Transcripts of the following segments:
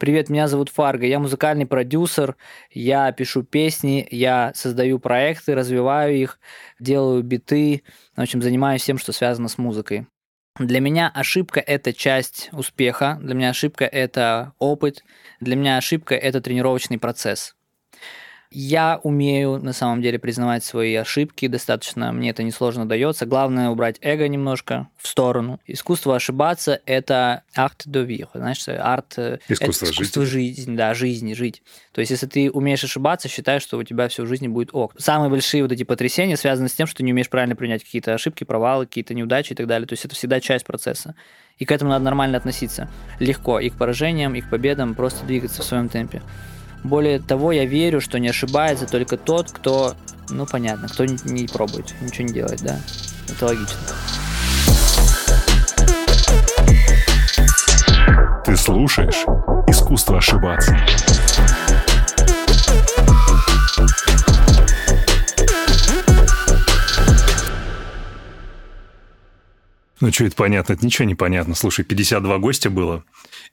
Привет, меня зовут Фарго, я музыкальный продюсер, я пишу песни, я создаю проекты, развиваю их, делаю биты, в общем, занимаюсь всем, что связано с музыкой. Для меня ошибка – это часть успеха, для меня ошибка – это опыт, для меня ошибка – это тренировочный процесс. Я умею на самом деле признавать свои ошибки, достаточно мне это несложно дается. Главное убрать эго немножко в сторону. Искусство ошибаться – это арт vivre, знаешь, арт э, искусство, это искусство жить. жизни, да, жизни, жить. То есть, если ты умеешь ошибаться, считай, что у тебя всю жизнь будет ок. Самые большие вот эти потрясения связаны с тем, что ты не умеешь правильно принять какие-то ошибки, провалы, какие-то неудачи и так далее. То есть, это всегда часть процесса. И к этому надо нормально относиться. Легко. И к поражениям, и к победам, просто двигаться в своем темпе. Более того, я верю, что не ошибается только тот, кто, ну понятно, кто не пробует, ничего не делает, да. Это логично. Ты слушаешь «Искусство ошибаться». Ну, что это понятно? Это ничего не понятно. Слушай, 52 гостя было,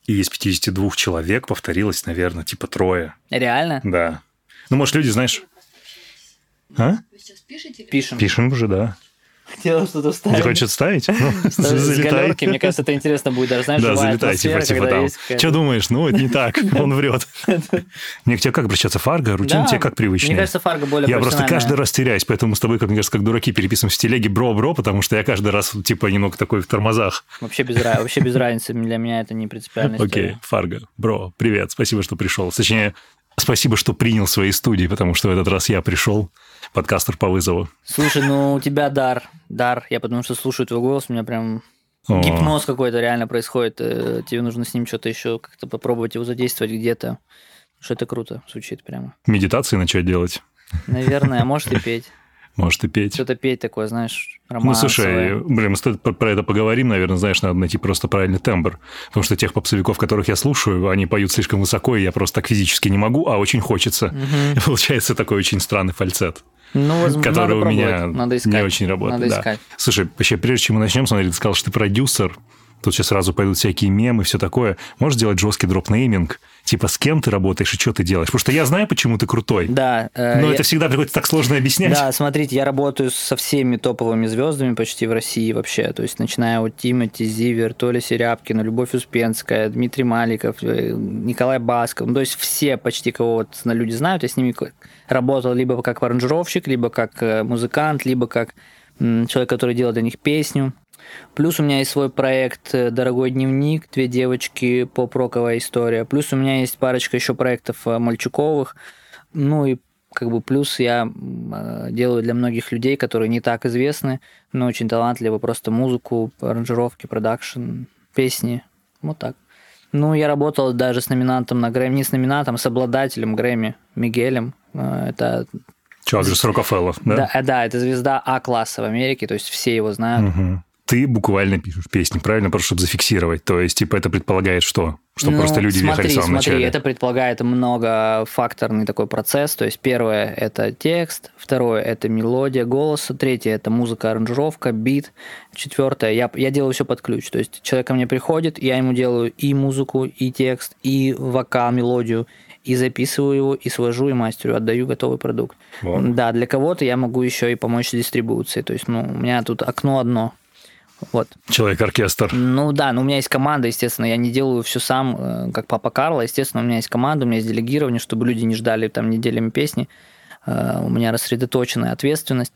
и из 52 человек повторилось, наверное, типа трое. Реально? Да. Ну, может, люди, знаешь... А? Вы сейчас пишете? Пишем. Пишем уже, да. Хотела что-то вставить. Ты хочешь ставить? Ну, залетай. Мне кажется, это интересно будет даже, знаешь, Да, залетай, типа, типа там. Что думаешь? Ну, это не так, он врет. Мне к тебе как обращаться? Фарго? Рутин тебе как привычнее? Мне кажется, Фарго более Я просто каждый раз теряюсь, поэтому с тобой, как мне кажется, как дураки переписываем в телеге бро-бро, потому что я каждый раз, типа, немного такой в тормозах. Вообще без, вообще без разницы, для меня это не принципиально. Окей, Фарго, бро, привет, спасибо, что пришел. Точнее, спасибо, что принял свои студии, потому что в этот раз я пришел подкастер по вызову. Слушай, ну у тебя дар, дар. Я потому что слушаю твой голос, у меня прям О. гипноз какой-то реально происходит. Э, тебе нужно с ним что-то еще как-то попробовать его задействовать где-то. Что это круто звучит прямо. Медитации начать делать? Наверное, а может и петь. Может и петь. Что-то петь такое, знаешь, романсовое. Ну, слушай, блин, мы про это поговорим, наверное, знаешь, надо найти просто правильный тембр. Потому что тех попсовиков, которых я слушаю, они поют слишком высоко, и я просто так физически не могу, а очень хочется. Угу. Получается такой очень странный фальцет. Ну, возможно, который надо у меня надо искать. не очень работает. Надо да. искать. Слушай, вообще, прежде чем мы начнем, смотри, ты сказал, что ты продюсер. Тут сейчас сразу пойдут всякие мемы, все такое. Можешь сделать жесткий дроп-нейминг? Типа, с кем ты работаешь и что ты делаешь? Потому что я знаю, почему ты крутой. Да. Э, но я... это всегда приходится так сложно объяснять. Да, смотрите, я работаю со всеми топовыми звездами почти в России вообще. То есть, начиная от Тимати, Зивер, Толя Серябкина, Любовь Успенская, Дмитрий Маликов, э, Николай Басков. Ну, то есть, все почти кого вот люди знают. Я с ними работал либо как аранжировщик, либо как э, музыкант, либо как человек, который делал для них песню. Плюс у меня есть свой проект э, «Дорогой дневник», «Две девочки», поп-роковая история. Плюс у меня есть парочка еще проектов э, мальчуковых. Ну и как бы плюс я э, делаю для многих людей, которые не так известны, но очень талантливы, просто музыку, аранжировки, продакшн, песни. Вот так. Ну, я работал даже с номинантом на Грэмми, не с номинантом, а с обладателем Грэмми, Мигелем. Это Чарльз Рокофеллов, да? Да, да, это звезда А-класса в Америке, то есть все его знают. Угу ты буквально пишешь песни, правильно? Просто чтобы зафиксировать. То есть, типа, это предполагает что? Что ну, просто люди смотри, въехали в самом смотри, начале? это предполагает многофакторный такой процесс. То есть, первое – это текст, второе – это мелодия голоса, третье – это музыка, аранжировка, бит, четвертое – я, я делаю все под ключ. То есть, человек ко мне приходит, я ему делаю и музыку, и текст, и вокал, мелодию, и записываю его, и свожу, и мастерю, отдаю готовый продукт. Вот. Да, для кого-то я могу еще и помочь с дистрибуцией. То есть, ну, у меня тут окно одно – вот. Человек-оркестр. Ну да, но у меня есть команда, естественно, я не делаю все сам, э, как папа Карла, естественно, у меня есть команда, у меня есть делегирование, чтобы люди не ждали там неделями песни, э, у меня рассредоточенная ответственность,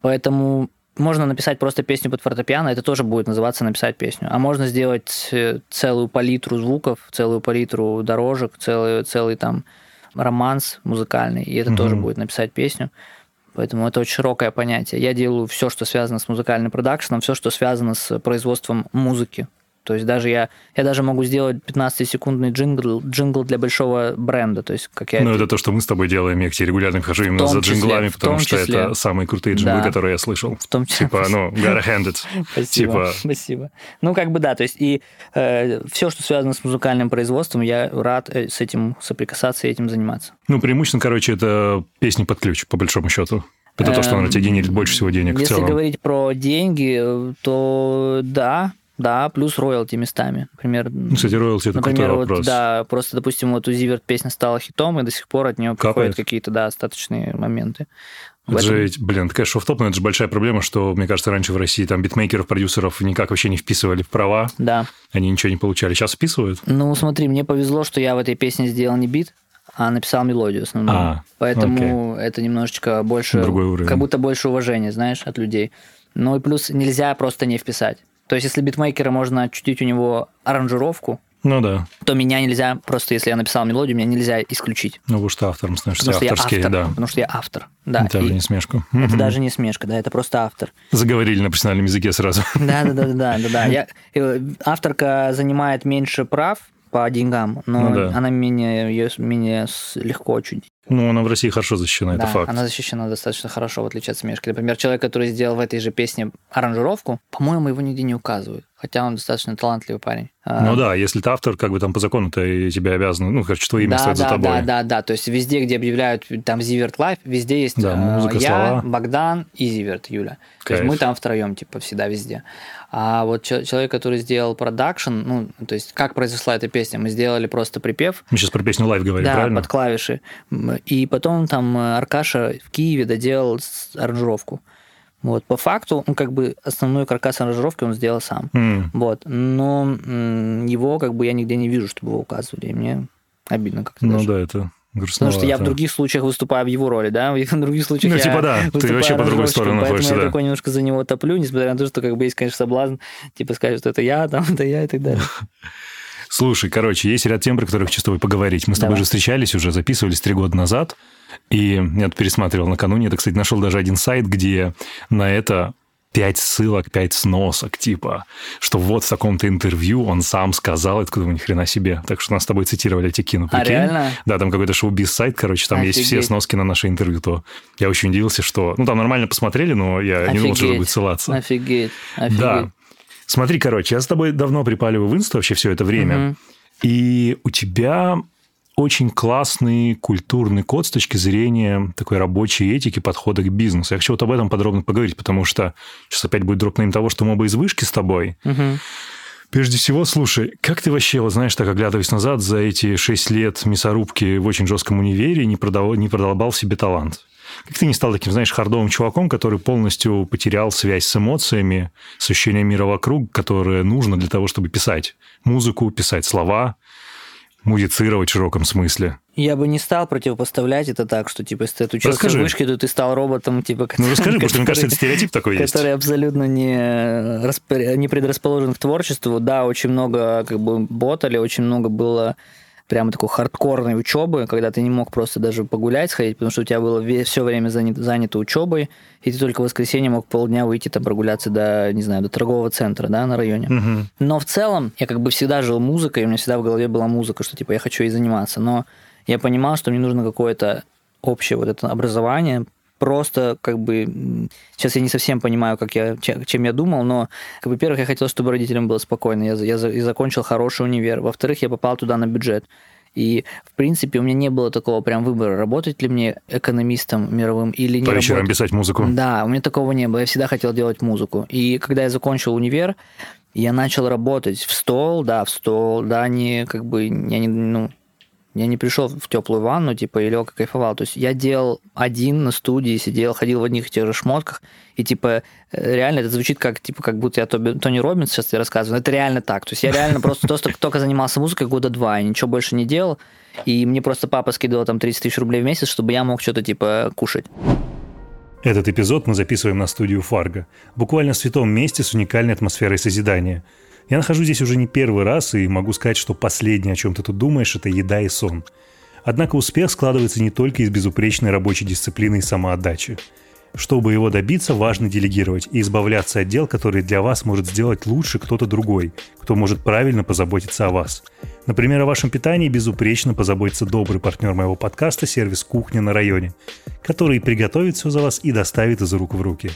поэтому можно написать просто песню под фортепиано, это тоже будет называться написать песню. А можно сделать э, целую палитру звуков, целую палитру дорожек, целый, целый там романс музыкальный, и это угу. тоже будет написать песню. Поэтому это очень широкое понятие. Я делаю все, что связано с музыкальным продакшеном, все, что связано с производством музыки. То есть даже я, я даже могу сделать 15-секундный джингл, джингл для большого бренда. То есть, как я... Ну, это то, что мы с тобой делаем. Я к тебе регулярно хожу именно за джинглами, числе, потому что числе. это самые крутые джинглы, да. которые я слышал. В том числе. Типа, ну, gotta hand it. Спасибо, типа... спасибо. Ну, как бы да, то есть и э, все, что связано с музыкальным производством, я рад э, с этим соприкасаться и этим заниматься. Ну, преимущественно, короче, это песни под ключ, по большому счету. Это то, что на тебе генерит больше всего денег Если в целом. говорить про деньги, то да, да, плюс роялти местами. Например, ну, кстати, роялти это например, крутой вот, вопрос. Да, просто, допустим, вот у Зиверт песня стала хитом, и до сих пор от нее приходят какие-то, да, остаточные моменты. Это же, блин, такая шофтоп, но это же большая проблема, что, мне кажется, раньше в России там битмейкеров, продюсеров никак вообще не вписывали в права. Да. Они ничего не получали. Сейчас вписывают? Ну, смотри, мне повезло, что я в этой песне сделал не бит, а написал мелодию основную. А, Поэтому окей. это немножечко больше... Другой уровень. Как будто больше уважения, знаешь, от людей. Ну и плюс нельзя просто не вписать. То есть, если битмейкера можно чутить у него аранжировку, ну да. То меня нельзя, просто если я написал мелодию, меня нельзя исключить. Ну, потому что автором становишься потому авторский, автор, да. Потому что я автор, да. Это даже не смешка. Это даже не смешка, да, это просто автор. Заговорили на профессиональном языке сразу. Да, да, да, да, да, да. Я, э, авторка занимает меньше прав по деньгам, но ну, да. она менее, ее менее легко отчудить. Ну, она в России хорошо защищена, да, это факт. она защищена достаточно хорошо, в отличие от смежки. Например, человек, который сделал в этой же песне аранжировку, по-моему, его нигде не указывают хотя он достаточно талантливый парень. Ну а, да, если ты автор, как бы там по закону ты тебе обязан, ну, короче, твое имя да, стоит да, за тобой. Да, да, да, то есть везде, где объявляют там Zivert Life, везде есть да, музыка, я, слова. Богдан и Зиверт Юля. Кайф. То есть мы там втроем, типа, всегда везде. А вот человек, который сделал продакшн, ну, то есть как произошла эта песня, мы сделали просто припев. Мы сейчас про песню Life говорим, да, правильно? под клавиши. И потом там Аркаша в Киеве доделал аранжировку. Вот, по факту, он как бы основную каркас аранжировки он сделал сам. М-м. Вот, но его как бы я нигде не вижу, чтобы его указывали, и мне обидно как-то. Ну даже. да, это грустновато. Потому что я в других случаях выступаю в его роли, да, в других случаях ну, я типа да, ты вообще по другой стороне находишься, Поэтому да. я такой немножко за него топлю, несмотря на то, что как бы есть, конечно, соблазн, типа сказать, что это я, там, это я и так далее. Слушай, короче, есть ряд тем, про которых хочу с тобой поговорить. Мы с тобой Давай. же встречались уже, записывались три года назад, и я пересматривал накануне, это, кстати, нашел даже один сайт, где на это пять ссылок, пять сносок, типа, что вот в таком-то интервью он сам сказал, это куда ни хрена себе. Так что нас с тобой цитировали, я тебе кину. А, реально? Да, там какой-то шоу-биз-сайт, короче, там Офигеть. есть все сноски на наше интервью, то я очень удивился, что... Ну, там нормально посмотрели, но я Офигеть. не думал, что это будет ссылаться. Офигеть, офигеть. Да. Смотри, короче, я с тобой давно припаливаю в инсту вообще все это время, Угу. и у тебя очень классный культурный код с точки зрения такой рабочей этики, подхода к бизнесу. Я хочу вот об этом подробно поговорить, потому что сейчас опять будет дропнейм того, что мы оба из вышки с тобой. Угу. Прежде всего, слушай, как ты вообще, вот знаешь, так оглядываясь назад, за эти шесть лет мясорубки в очень жестком универе не, продавал, не продолбал себе талант? Как ты не стал таким, знаешь, хардовым чуваком, который полностью потерял связь с эмоциями, с ощущением мира вокруг, которое нужно для того, чтобы писать музыку, писать слова, музицировать в широком смысле? Я бы не стал противопоставлять это так, что типа если ты отучился Расскажи. в вышке, то ты стал роботом, типа. Ну, расскажи, потому что, мне кажется, это стереотип такой есть. который абсолютно не, не предрасположен к творчеству. Да, очень много как бы ботали, очень много было прямо такой хардкорной учебы, когда ты не мог просто даже погулять, сходить, потому что у тебя было все время занято, занято учебой, и ты только в воскресенье мог полдня выйти там прогуляться до, не знаю, до торгового центра, да, на районе. Мгм. Но в целом я как бы всегда жил музыкой, и у меня всегда в голове была музыка, что типа я хочу ей заниматься. Но я понимал, что мне нужно какое-то общее вот это образование, просто как бы сейчас я не совсем понимаю, как я, че- чем я думал, но, как бы, во-первых, я хотел, чтобы родителям было спокойно, я, я, я закончил хороший универ, во-вторых, я попал туда на бюджет. И, в принципе, у меня не было такого прям выбора, работать ли мне экономистом мировым или не По вечерам работать. писать музыку. Да, у меня такого не было. Я всегда хотел делать музыку. И когда я закончил универ, я начал работать в стол, да, в стол, да, не как бы я не, ну, я не пришел в теплую ванну, типа, и лег и кайфовал. То есть я делал один на студии, сидел, ходил в одних и тех же шмотках, и, типа, э, реально это звучит как, типа, как будто я Тоби- Тони Робинс сейчас тебе рассказываю. Но это реально так. То есть я реально просто только занимался музыкой года два, и ничего больше не делал. И мне просто папа скидывал там 30 тысяч рублей в месяц, чтобы я мог что-то, типа, кушать. Этот эпизод мы записываем на студию Фарго, буквально в святом месте с уникальной атмосферой созидания. Я нахожусь здесь уже не первый раз и могу сказать, что последнее, о чем ты тут думаешь, это еда и сон. Однако успех складывается не только из безупречной рабочей дисциплины и самоотдачи. Чтобы его добиться, важно делегировать и избавляться от дел, которые для вас может сделать лучше кто-то другой, кто может правильно позаботиться о вас. Например, о вашем питании безупречно позаботится добрый партнер моего подкаста сервис «Кухня на районе», который приготовит все за вас и доставит из рук в руки.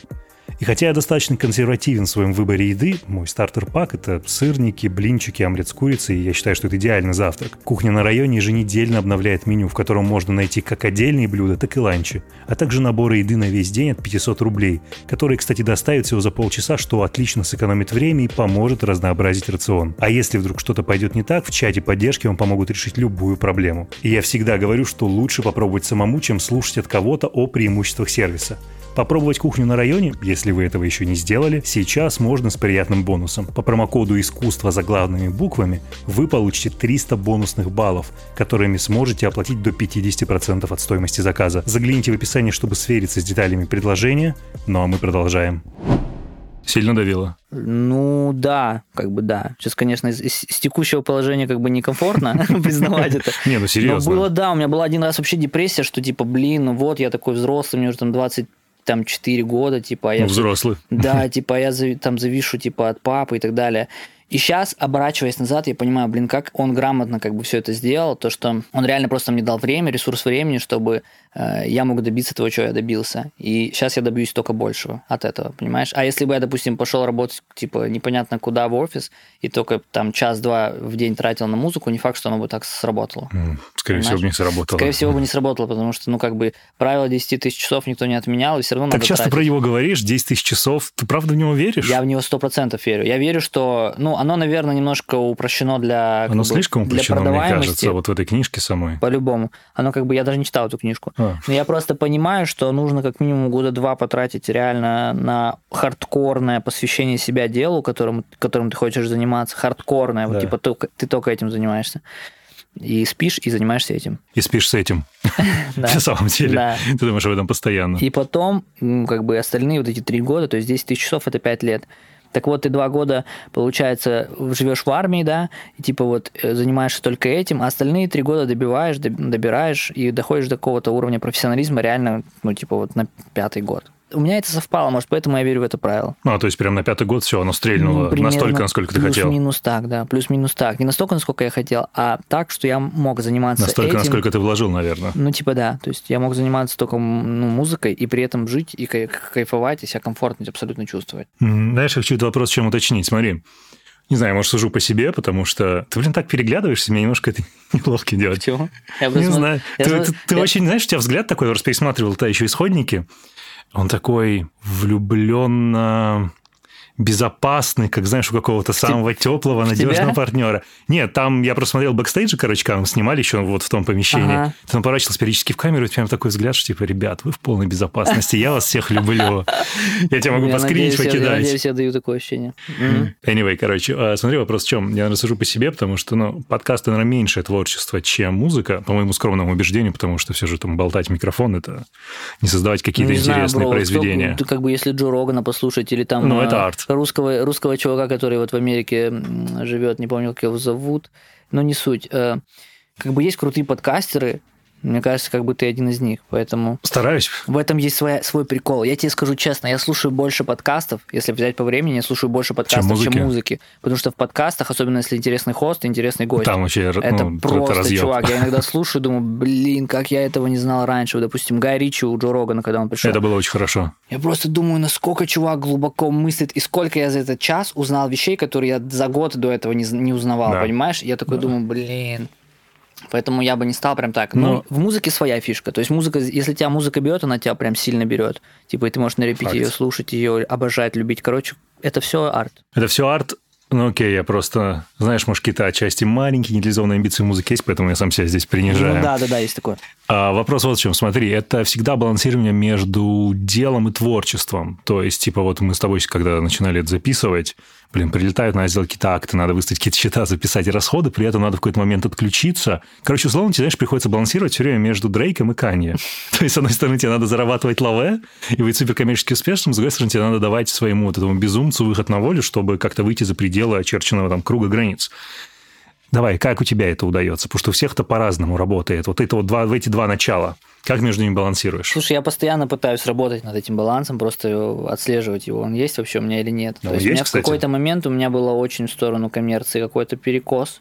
И хотя я достаточно консервативен в своем выборе еды, мой стартер-пак — это сырники, блинчики, омлет с курицей, и я считаю, что это идеальный завтрак. Кухня на районе еженедельно обновляет меню, в котором можно найти как отдельные блюда, так и ланчи, а также наборы еды на весь день от 500 рублей, которые, кстати, доставят всего за полчаса, что отлично сэкономит время и поможет разнообразить рацион. А если вдруг что-то пойдет не так, в чате поддержки вам помогут решить любую проблему. И я всегда говорю, что лучше попробовать самому, чем слушать от кого-то о преимуществах сервиса. Попробовать кухню на районе, если вы этого еще не сделали, сейчас можно с приятным бонусом. По промокоду «Искусство» за главными буквами вы получите 300 бонусных баллов, которыми сможете оплатить до 50% от стоимости заказа. Загляните в описание, чтобы свериться с деталями предложения. Ну а мы продолжаем. Сильно давило? Ну да, как бы да. Сейчас, конечно, из, из текущего положения как бы некомфортно признавать это. Не, ну серьезно. Но было, да, у меня была один раз вообще депрессия, что типа, блин, ну вот я такой взрослый, мне уже там 20 там 4 года, типа... А я ну, взрослый. Да, типа, я там завишу, типа, от папы и так далее. И сейчас, оборачиваясь назад, я понимаю, блин, как он грамотно как бы все это сделал, то, что он реально просто мне дал время, ресурс времени, чтобы э, я мог добиться того, чего я добился. И сейчас я добьюсь только большего от этого, понимаешь? А если бы я, допустим, пошел работать, типа, непонятно куда в офис, и только там час-два в день тратил на музыку, не факт, что оно бы так сработало. Скорее понимаешь? всего, бы не сработало. Скорее всего, бы не сработало, потому что, ну, как бы, правило 10 тысяч часов никто не отменял, и все равно Так часто тратить. про него говоришь, 10 тысяч часов, ты правда в него веришь? Я в него 100% верю. Я верю, что, ну, оно, наверное, немножко упрощено для Оно бы, слишком упрощено, для мне кажется, вот в этой книжке самой. По-любому. Оно как бы, я даже не читал эту книжку. А. Но я просто понимаю, что нужно как минимум года два потратить реально на хардкорное посвящение себя делу, которым, которым ты хочешь заниматься. Хардкорное. Да. Вот типа ты, ты только этим занимаешься. И спишь, и занимаешься этим. И спишь с этим. На самом деле. Ты думаешь об этом постоянно. И потом, как бы остальные вот эти три года, то есть 10 тысяч часов это 5 лет. Так вот, ты два года, получается, живешь в армии, да, и типа вот э, занимаешься только этим, а остальные три года добиваешь, доб- добираешь и доходишь до какого-то уровня профессионализма реально, ну, типа вот на пятый год. У меня это совпало, может, поэтому я верю в это правило. Ну, а то есть прям на пятый год все, оно стрельнуло Ну, примерно настолько, насколько ты хотел. Плюс-минус так, да, плюс-минус так. Не настолько, насколько я хотел, а так, что я мог заниматься Настолько, этим. насколько ты вложил, наверное. Ну, типа, да. То есть я мог заниматься только ну, музыкой и при этом жить и кай- кайфовать, и себя комфортно абсолютно чувствовать. Знаешь, я хочу этот вопрос чем уточнить. Смотри, не знаю, может, сужу по себе, потому что ты, блин, так переглядываешься, мне немножко это неловко делать. Чего? Я Не просто- знаю. я Ты, просто- ты- ты я- очень, знаешь, у тебя взгляд такой, я пересматривал та еще исходники. Он такой влюбленно безопасный, как, знаешь, у какого-то самого теплого, надежного тебя? партнера. Нет, там я просто смотрел бэкстейджи, короче, там снимали еще вот в том помещении. Ага. Ты поворачивался периодически в камеру, и прям такой взгляд, что типа, ребят, вы в полной безопасности, я вас всех люблю. Я тебя могу поскринить, надеюсь, я- покидать. надеюсь, я даю такое ощущение. Anyway, короче, а, смотри, вопрос в чем? Я рассужу по себе, потому что, ну, подкасты, наверное, меньшее творчество, чем музыка, по моему скромному убеждению, потому что все же там болтать микрофон – это не создавать какие-то интересные произведения. как бы если Джо Рогана послушать, или там Ну, э, это арт. Русского, русского чувака, который вот в Америке живет, не помню, как его зовут, но не суть. Э, Как бы есть крутые подкастеры, мне кажется, как бы ты один из них, поэтому... Стараюсь. В этом есть своя, свой прикол. Я тебе скажу честно, я слушаю больше подкастов, если взять по времени, я слушаю больше подкастов, музыки? чем музыки. Потому что в подкастах, особенно если интересный хост, интересный гость, Там вообще это ну, просто, разъеб. чувак. Я иногда слушаю, думаю, блин, как я этого не знал раньше. Вот, допустим, Гай Ричи у Джо Рогана, когда он пришел. Это было очень хорошо. Я просто думаю, насколько чувак глубоко мыслит, и сколько я за этот час узнал вещей, которые я за год до этого не, не узнавал, Да. понимаешь? Я такой думаю, блин. Поэтому я бы не стал прям так. Но- Ну, в музыке своя фишка. То есть музыка, если тебя музыка берет, она тебя прям сильно берет. Типа, и ты можешь на репите ее слушать, ее обожать, любить. Короче, это все арт. Это все арт. Ну окей, я просто, знаешь, может, какие-то отчасти маленькие, нереализованные амбиции музыки есть, поэтому я сам себя здесь принижаю. Ну да, да, да, есть такое. А вопрос вот в чем. Смотри, это всегда балансирование между делом и творчеством. То есть, типа, вот мы с тобой, когда начинали это записывать, блин, прилетают, надо сделать какие-то акты, надо выставить какие-то счета, записать расходы, при этом надо в какой-то момент отключиться. Короче, условно, тебе, знаешь, приходится балансировать все время между Дрейком и Канье. То есть, с одной стороны, тебе надо зарабатывать лаве и быть суперкоммерчески успешным, с другой стороны, тебе надо давать своему вот этому безумцу выход на волю, чтобы как-то выйти за пределы очерченного там круга границ. Давай, как у тебя это удается? Потому что у всех это по-разному работает. Вот это вот два, эти два начала. Как между ними балансируешь? Слушай, я постоянно пытаюсь работать над этим балансом, просто отслеживать его, он есть вообще у меня или нет. Ну, То есть есть, у меня кстати. в какой-то момент у меня было очень в сторону коммерции какой-то перекос.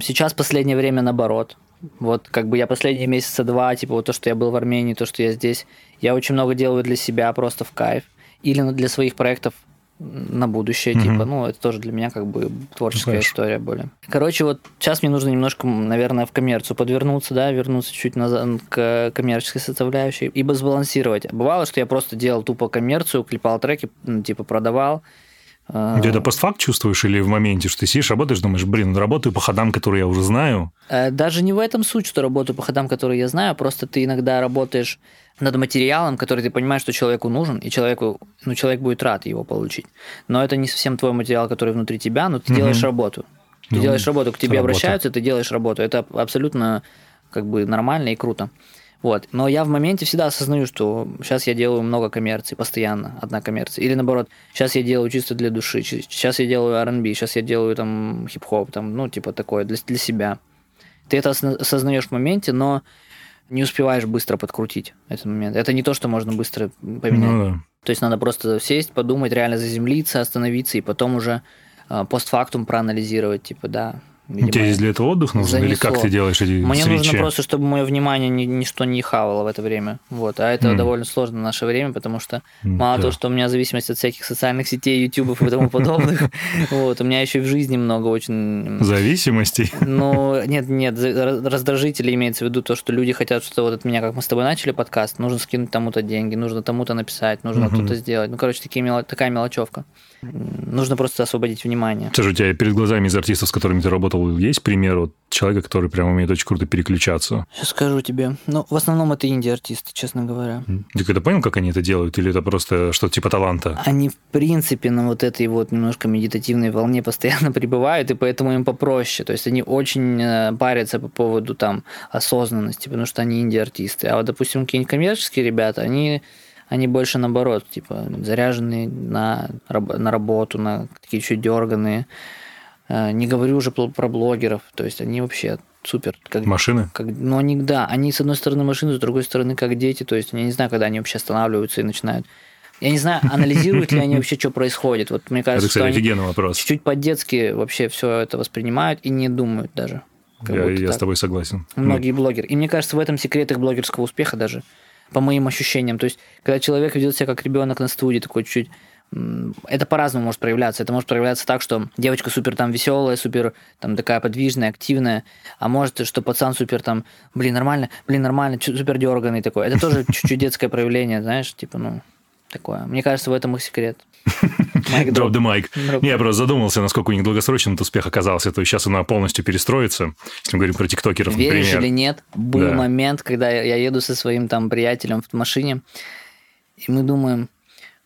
Сейчас последнее время наоборот. Вот как бы я последние месяца два, типа вот то, что я был в Армении, то, что я здесь, я очень много делаю для себя просто в кайф. или для своих проектов на будущее, угу. типа, ну, это тоже для меня как бы творческая Хорошо. история более. Короче, вот сейчас мне нужно немножко, наверное, в коммерцию подвернуться, да, вернуться чуть назад к коммерческой составляющей, ибо сбалансировать. Бывало, что я просто делал тупо коммерцию, клепал треки, ну, типа, продавал, а, Где-то постфакт чувствуешь или в моменте, что ты сидишь, работаешь, думаешь, блин, работаю по ходам, которые я уже знаю? Э, даже не в этом суть, что работаю по ходам, которые я знаю, просто ты иногда работаешь над материалом, который ты понимаешь, что человеку нужен, и человеку, ну, человек будет рад его получить. Но это не совсем твой материал, который внутри тебя, но ты угу. делаешь работу. Ты ну, делаешь работу, к тебе работа. обращаются, ты делаешь работу. Это абсолютно как бы нормально и круто. Вот. Но я в моменте всегда осознаю, что сейчас я делаю много коммерции, постоянно одна коммерция. Или наоборот, сейчас я делаю чисто для души, сейчас я делаю R&B, сейчас я делаю там хип-хоп, там, ну, типа такое, для, для себя. Ты это осознаешь в моменте, но не успеваешь быстро подкрутить этот момент. Это не то, что можно быстро поменять. Ну, да. То есть надо просто сесть, подумать, реально заземлиться, остановиться и потом уже э, постфактум проанализировать, типа, да, Видимо, есть для этого отдых нужен? Занесло. Или как ты делаешь эти Мне свечи? нужно просто, чтобы мое внимание ни, ничто не хавало в это время. Вот. А это mm. довольно сложно в наше время, потому что mm, мало да. того, что у меня зависимость от всяких социальных сетей, ютубов и тому подобных, вот, у меня еще и в жизни много очень... Зависимостей? Ну, нет, нет, раздражители имеется в виду то, что люди хотят что-то вот от меня, как мы с тобой начали подкаст, нужно скинуть тому-то деньги, нужно тому-то написать, нужно mm-hmm. что-то сделать. Ну, короче, такие, такая мелочевка. Нужно просто освободить внимание. Скажи, у тебя перед глазами из артистов, с которыми ты работал, есть пример вот человека, который прям умеет очень круто переключаться? Сейчас скажу тебе. Ну, в основном это инди-артисты, честно говоря. Ты когда понял, как они это делают? Или это просто что-то типа таланта? Они, в принципе, на вот этой вот немножко медитативной волне постоянно пребывают, и поэтому им попроще. То есть они очень э, парятся по поводу там осознанности, потому что они инди-артисты. А вот, допустим, какие-нибудь коммерческие ребята, они они больше наоборот, типа, заряженные на, на работу, на такие чуть дерганые. Э, не говорю уже про блогеров, то есть они вообще супер. Как, машины? Как, ну, они, да, они с одной стороны машины, с другой стороны как дети, то есть я не знаю, когда они вообще останавливаются и начинают я не знаю, анализируют ли они вообще, что происходит. Вот мне кажется, это, кстати, что они вопрос. чуть-чуть по-детски вообще все это воспринимают и не думают даже. Я, я с тобой согласен. Многие ну. блогеры. И мне кажется, в этом секрет их блогерского успеха даже по моим ощущениям. То есть, когда человек ведет себя как ребенок на студии, такой чуть это по-разному может проявляться. Это может проявляться так, что девочка супер там веселая, супер там такая подвижная, активная, а может, что пацан супер там, блин, нормально, блин, нормально, супер дерганый такой. Это тоже чуть-чуть детское проявление, знаешь, типа, ну, такое. Мне кажется, в этом их секрет. Drop the mic. Не, я просто задумался, насколько у них долгосрочный этот успех оказался. То есть сейчас она полностью перестроится, если мы говорим про тиктокеров, Веришь например. или нет, был да. момент, когда я еду со своим там приятелем в машине, и мы думаем,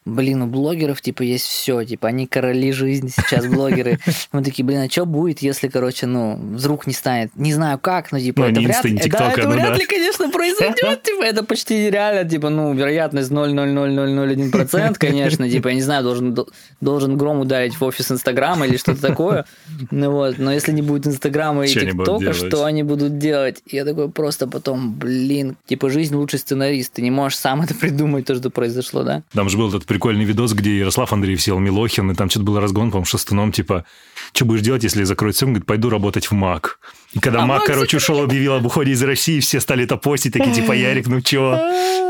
блин, у блогеров, типа, есть все, типа, они короли жизни сейчас, блогеры. Мы такие, блин, а что будет, если, короче, ну, вдруг не станет? Не знаю как, но, типа, ну, это вряд ли, да, это ну, вряд да. ли, конечно, произойдет, типа, это почти нереально, типа, ну, вероятность 0,00001%, конечно, типа, я не знаю, должен, должен гром ударить в офис Инстаграма или что-то такое, ну вот, но если не будет Инстаграма и ТикТока, что они будут делать? Я такой просто потом, блин, типа, жизнь лучший сценарист, ты не можешь сам это придумать, то, что произошло, да? Там же был этот прикольный видос, где Ярослав Андреев сел Милохин, и там что-то был разгон, по-моему, шестуном, типа, что будешь делать, если закроют СМ? Говорит, пойду работать в МАК. И когда а Мак, короче, ушел, объявил об уходе из России, все стали это постить, такие, типа, Ярик, ну чё?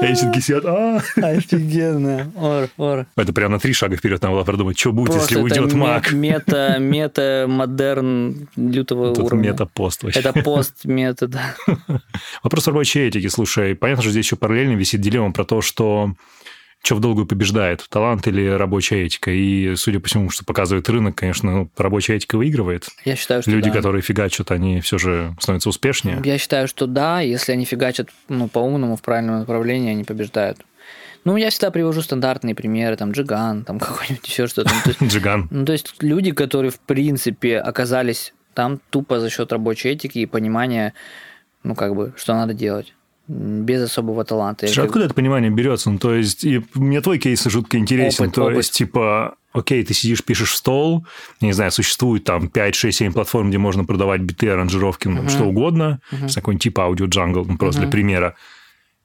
И они все сидят, а Офигенно. Ор, ор. Это прям на три шага вперед надо было продумать, что будет, если уйдет Мак. Мета, мета, модерн лютого уровня. мета-пост вообще. Это пост мета, да. Вопрос рабочей этики, слушай, понятно, что здесь еще параллельно висит дилемма про то, что что в долгую побеждает, талант или рабочая этика. И, судя по всему, что показывает рынок, конечно, рабочая этика выигрывает. Я считаю, что Люди, да. которые фигачат, они все же становятся успешнее. Я считаю, что да, если они фигачат ну, по-умному, в правильном направлении, они побеждают. Ну, я всегда привожу стандартные примеры, там, Джиган, там, какой-нибудь еще что-то. Ну, Джиган. Ну, то есть, люди, которые, в принципе, оказались там тупо за счет рабочей этики и понимания, ну, как бы, что надо делать без особого таланта. Слушай, откуда это понимание берется? Ну, то есть, и мне твой кейс жутко интересен. Опыт, то опыт. есть, типа, окей, ты сидишь, пишешь в стол, не знаю, существует там 5, 6, 7 платформ, где можно продавать биты, аранжировки, uh-huh. что угодно, uh-huh. какой-нибудь типа AudioJungle, ну, просто uh-huh. для примера.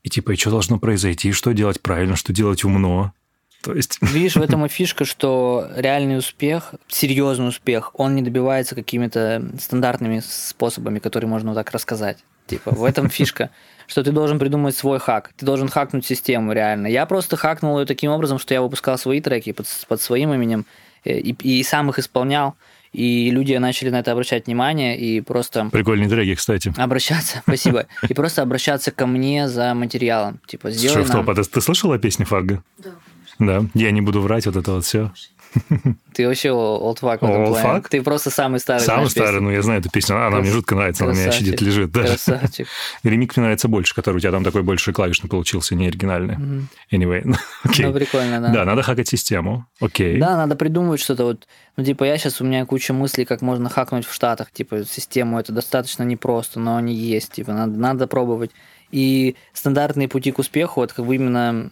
И типа, и что должно произойти, что делать правильно, что делать умно? То есть... Видишь, в этом и фишка, что реальный успех, серьезный успех, он не добивается какими-то стандартными способами, которые можно вот так рассказать. типа, в этом фишка, что ты должен придумать свой хак, ты должен хакнуть систему реально. Я просто хакнул ее таким образом, что я выпускал свои треки под, под своим именем э, и, и сам их исполнял. И люди начали на это обращать внимание и просто... Прикольные треки, кстати. Обращаться, спасибо. И просто обращаться ко мне за материалом. Типа, сделай Слушай, нам... а ты, ты слышала песню Фарго? Да, конечно. Да, я не буду врать, вот это вот все. Ты вообще олдфак в этом old плане. Ты просто самый старый. Самый старый, песню. ну я знаю эту песню. Она Крас... мне жутко нравится, она у меня сидит, лежит. Да. Красавчик. Ремик мне нравится больше, который у тебя там такой больше клавишный получился, не оригинальный. Mm-hmm. Anyway. okay. Ну, прикольно, да. Да, надо хакать систему. Окей. Okay. Да, надо придумывать что-то вот. Ну, типа, я сейчас, у меня куча мыслей, как можно хакнуть в Штатах. Типа, систему это достаточно непросто, но они есть. Типа, надо, надо пробовать. И стандартные пути к успеху, вот как бы именно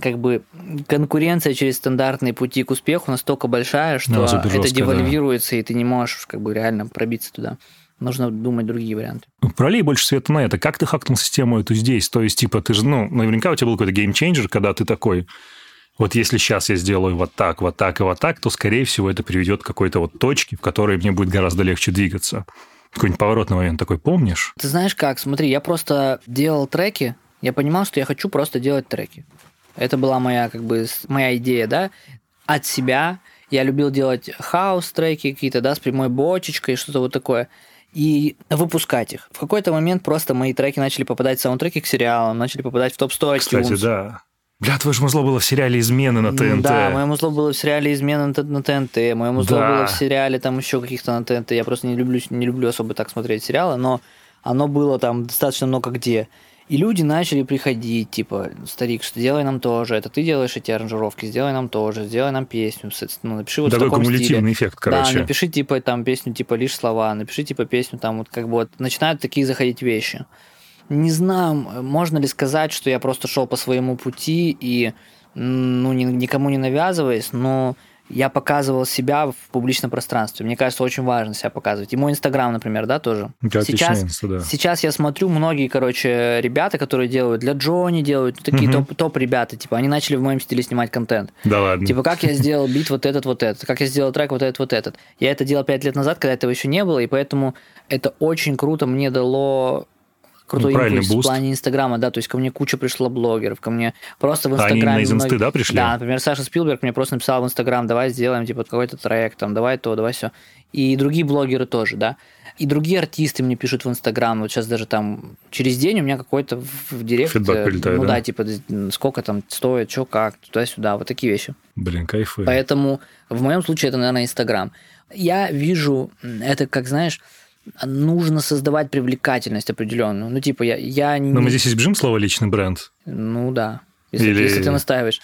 как бы конкуренция через стандартные пути к успеху настолько большая, что ну, это девальвируется, да. и ты не можешь как бы реально пробиться туда. Нужно думать другие варианты. Пролей больше света на это. Как ты хакнул систему эту здесь? То есть, типа, ты же, ну, наверняка у тебя был какой-то game changer, когда ты такой, вот если сейчас я сделаю вот так, вот так и вот так, то, скорее всего, это приведет к какой-то вот точке, в которой мне будет гораздо легче двигаться. Какой-нибудь поворотный момент такой, помнишь? Ты знаешь как? Смотри, я просто делал треки, я понимал, что я хочу просто делать треки. Это была моя, как бы, моя идея, да, от себя. Я любил делать хаус-треки какие-то, да, с прямой бочечкой, что-то вот такое и выпускать их. В какой-то момент просто мои треки начали попадать в саундтреки к сериалам, начали попадать в топ-100 Кстати, да. Бля, твое же музло было в сериале «Измены» на ТНТ. Да, мое музло было в сериале «Измены» на ТНТ, мое музло да. было в сериале там еще каких-то на ТНТ. Я просто не люблю, не люблю особо так смотреть сериалы, но оно было там достаточно много где. И люди начали приходить, типа, старик, что делай нам тоже, это ты делаешь эти аранжировки, сделай нам тоже, сделай нам песню, ну, напиши вот Такой в таком кумулятивный стиле. эффект, короче. Да, напиши, типа, там, песню, типа, лишь слова, напиши, типа, песню, там, вот, как бы, вот, начинают такие заходить вещи. Не знаю, можно ли сказать, что я просто шел по своему пути и, ну, никому не навязываясь, но я показывал себя в публичном пространстве. Мне кажется, очень важно себя показывать. И мой Инстаграм, например, да, тоже. Да, сейчас, инста, да. сейчас я смотрю, многие, короче, ребята, которые делают для Джонни, делают ну, такие угу. топ, топ-ребята, типа, они начали в моем стиле снимать контент. Да ладно. Типа, как я сделал бит вот этот, вот этот, как я сделал трек вот этот, вот этот. Я это делал пять лет назад, когда этого еще не было, и поэтому это очень круто мне дало крутой ну, импульс boost. в плане Инстаграма, да, то есть ко мне куча пришло блогеров, ко мне просто в Инстаграме... А они из Инсты, да, пришли? Да, например, Саша Спилберг мне просто написал в Инстаграм, давай сделаем, типа, какой-то трек, там, давай то, давай все. И другие блогеры тоже, да. И другие артисты мне пишут в Инстаграм, вот сейчас даже там через день у меня какой-то в директ... Фидбэк э, прилетает, Ну да? да, типа, сколько там стоит, что, как, туда-сюда, вот такие вещи. Блин, кайфы. Поэтому в моем случае это, наверное, Инстаграм. Я вижу это, как, знаешь, нужно создавать привлекательность определенную. Ну, типа, я, я не... Но мы здесь избежим слова «личный бренд». Ну, да. Если, Или... если ты настаиваешь.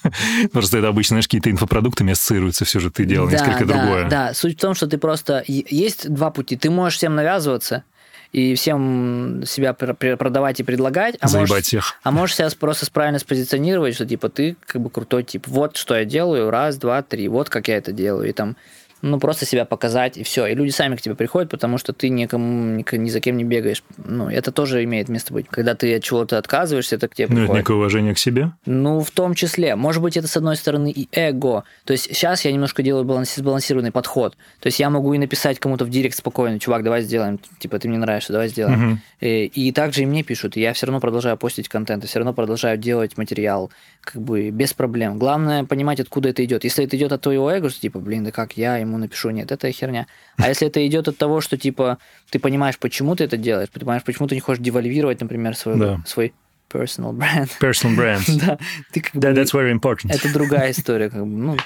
Просто это обычно, знаешь, какие-то инфопродуктами ассоциируются, все же ты делал да, несколько да, другое. Да, суть в том, что ты просто... Есть два пути. Ты можешь всем навязываться, и всем себя продавать и предлагать, а можешь, всех. а можешь себя просто правильно спозиционировать, что типа ты как бы крутой тип. Вот что я делаю, раз, два, три, вот как я это делаю, и там ну, просто себя показать, и все. И люди сами к тебе приходят, потому что ты никому, ни, ни за кем не бегаешь. Ну, это тоже имеет место быть. Когда ты от чего-то отказываешься, это к тебе приходит. Ну, это некое уважение к себе? Ну, в том числе. Может быть, это, с одной стороны, и эго. То есть сейчас я немножко делаю баланс, сбалансированный подход. То есть я могу и написать кому-то в директ спокойно, чувак, давай сделаем, типа, ты мне нравишься, давай сделаем. Угу. И, и также и мне пишут, и я все равно продолжаю постить контент, и все равно продолжаю делать материал, как бы без проблем. Главное понимать, откуда это идет. Если это идет от твоего эго, что типа, блин, да как я ему напишу, нет, это херня. А если это идет от того, что типа ты понимаешь, почему ты это делаешь, понимаешь, почему ты не хочешь девальвировать, например, свой, да. свой personal brand. Personal brand. да, ты как that, that's very important. Это другая история, как бы, ну,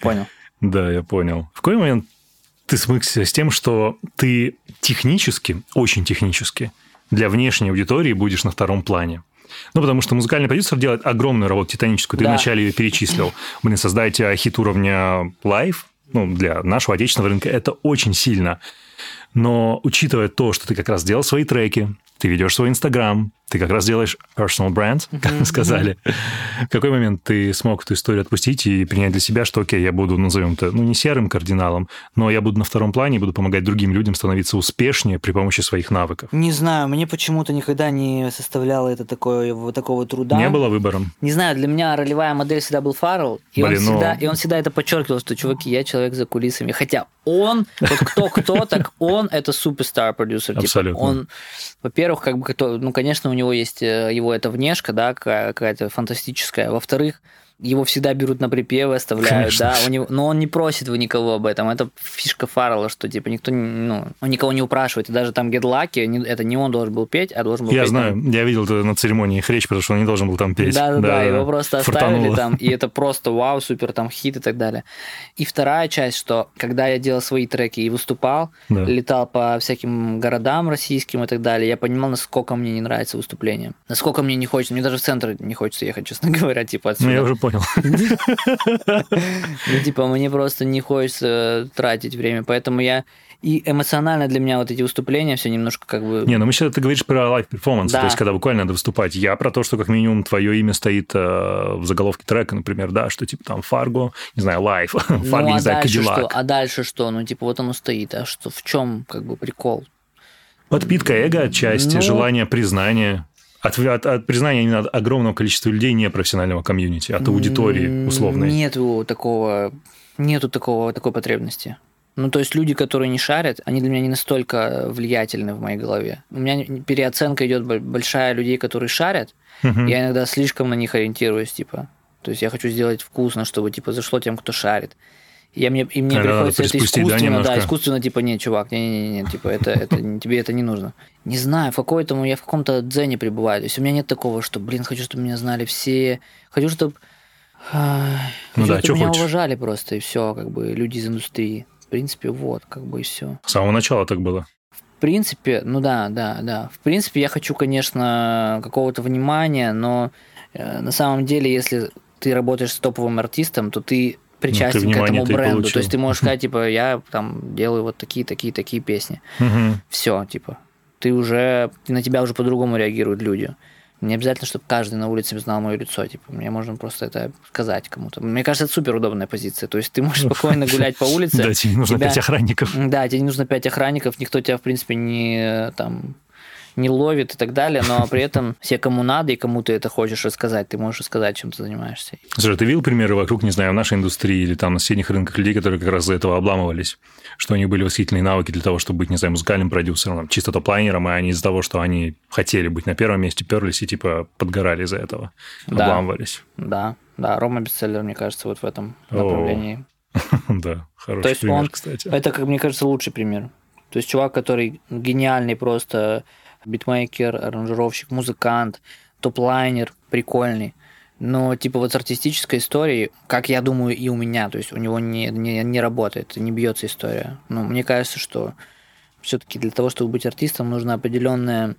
понял. Да, я понял. В какой момент ты смыкся с тем, что ты технически, очень технически, для внешней аудитории будешь на втором плане? Ну, потому что музыкальный продюсер делает огромную работу титаническую. Ты да. вначале ее перечислил. Блин, создайте хит уровня Life, ну, для нашего отечественного рынка это очень сильно. Но учитывая то, что ты как раз делал свои треки, ты ведешь свой Инстаграм, ты как раз делаешь personal brand, как мы сказали. В какой момент ты смог эту историю отпустить и принять для себя, что, окей, я буду, назовем это, ну, не серым кардиналом, но я буду на втором плане и буду помогать другим людям становиться успешнее при помощи своих навыков? Не знаю, мне почему-то никогда не составляло это такое, вот такого труда. Не было выбором? Не знаю, для меня ролевая модель всегда был Фаррелл, и, Блин, он, ну... всегда, и он всегда это подчеркивал, что, чуваки, я человек за кулисами. Хотя он, вот кто-кто, так он это суперстар продюсер. Типа, Абсолютно. Типа, он, во-первых, как бы, ну, конечно, у него есть э, его эта внешка, да, какая-то фантастическая. Во-вторых, его всегда берут на припевы, оставляют, Конечно. да, у него, но он не просит вы никого об этом. Это фишка Фаррелла, что типа никто, ну, он никого не упрашивает. И даже там Get Lucky, это не он должен был петь, а должен был я петь. Знаю, там... я видел это на церемонии их речь, потому что он не должен был там петь. Да, да, да, его просто оставили там, и это просто вау, супер там хит и так далее. И вторая часть, что когда я делал свои треки и выступал, да. летал по всяким городам российским и так далее, я понимал, насколько мне не нравится выступление, насколько мне не хочется, мне даже в центр не хочется ехать, честно говоря, типа отсюда. Ну, я уже понял. Ну, типа, мне просто не хочется тратить время, поэтому я и эмоционально для меня вот эти выступления все немножко как бы... Не, ну мы сейчас ты говоришь про live performance, да. то есть когда буквально надо выступать. Я про то, что как минимум твое имя стоит э, в заголовке трека, например, да, что типа там Фарго, не знаю, live, Фарго, ну, а не знаю, Кадиллак. А дальше что? Ну, типа, вот оно стоит, а что, в чем как бы прикол? Подпитка эго отчасти, ну, желание признания. От, от, от признания именно от огромного количества людей не профессионального комьюнити, от аудитории условной. Нету такого, нету такого, такой потребности. Ну, то есть люди, которые не шарят, они для меня не настолько влиятельны в моей голове. У меня переоценка идет большая людей, которые шарят. Угу. Я иногда слишком на них ориентируюсь, типа. То есть я хочу сделать вкусно, чтобы типа зашло тем, кто шарит. Я мне, и мне а, приходится это искусственно, да, да, искусственно, типа, нет, чувак, не-не-не, типа, это, это, тебе это не нужно. Не знаю, в какой-то, я в каком-то дзене пребываю. То есть у меня нет такого, что, блин, хочу, чтобы меня знали все. Хочу, чтобы, ну, да, чтобы меня хочешь? уважали просто, и все, как бы, люди из индустрии. В принципе, вот, как бы, и все. С самого начала так было. В принципе, ну да, да, да. В принципе, я хочу, конечно, какого-то внимания, но э, на самом деле, если ты работаешь с топовым артистом, то ты причастен ну, к этому бренду. То есть ты можешь сказать, типа, я там делаю вот такие, такие, такие песни. Все, типа. Ты уже, на тебя уже по-другому реагируют люди. Не обязательно, чтобы каждый на улице знал мое лицо. Типа, мне можно просто это сказать кому-то. Мне кажется, это супер удобная позиция. То есть ты можешь спокойно гулять по улице. Да, тебе нужно пять охранников. Да, тебе не нужно пять охранников, никто тебя, в принципе, не там не ловит и так далее, но при этом все, кому надо и кому ты это хочешь рассказать, ты можешь рассказать, чем ты занимаешься. Слушай, ты видел примеры вокруг, не знаю, в нашей индустрии или там на соседних рынках людей, которые как раз за этого обламывались, что у них были восхитительные навыки для того, чтобы быть, не знаю, музыкальным продюсером, там, чисто топ-лайнером, и они из-за того, что они хотели быть на первом месте, перлись и типа подгорали из-за этого, да. обламывались. Да, да, Рома Бестселлер, мне кажется, вот в этом направлении. Да, хороший пример, кстати. Это, как мне кажется, лучший пример. То есть чувак, который гениальный просто битмейкер, аранжировщик, музыкант, топ-лайнер, прикольный. Но, типа, вот с артистической историей, как я думаю, и у меня, то есть у него не, не, не работает, не бьется история. Но мне кажется, что все-таки для того, чтобы быть артистом, нужно определенное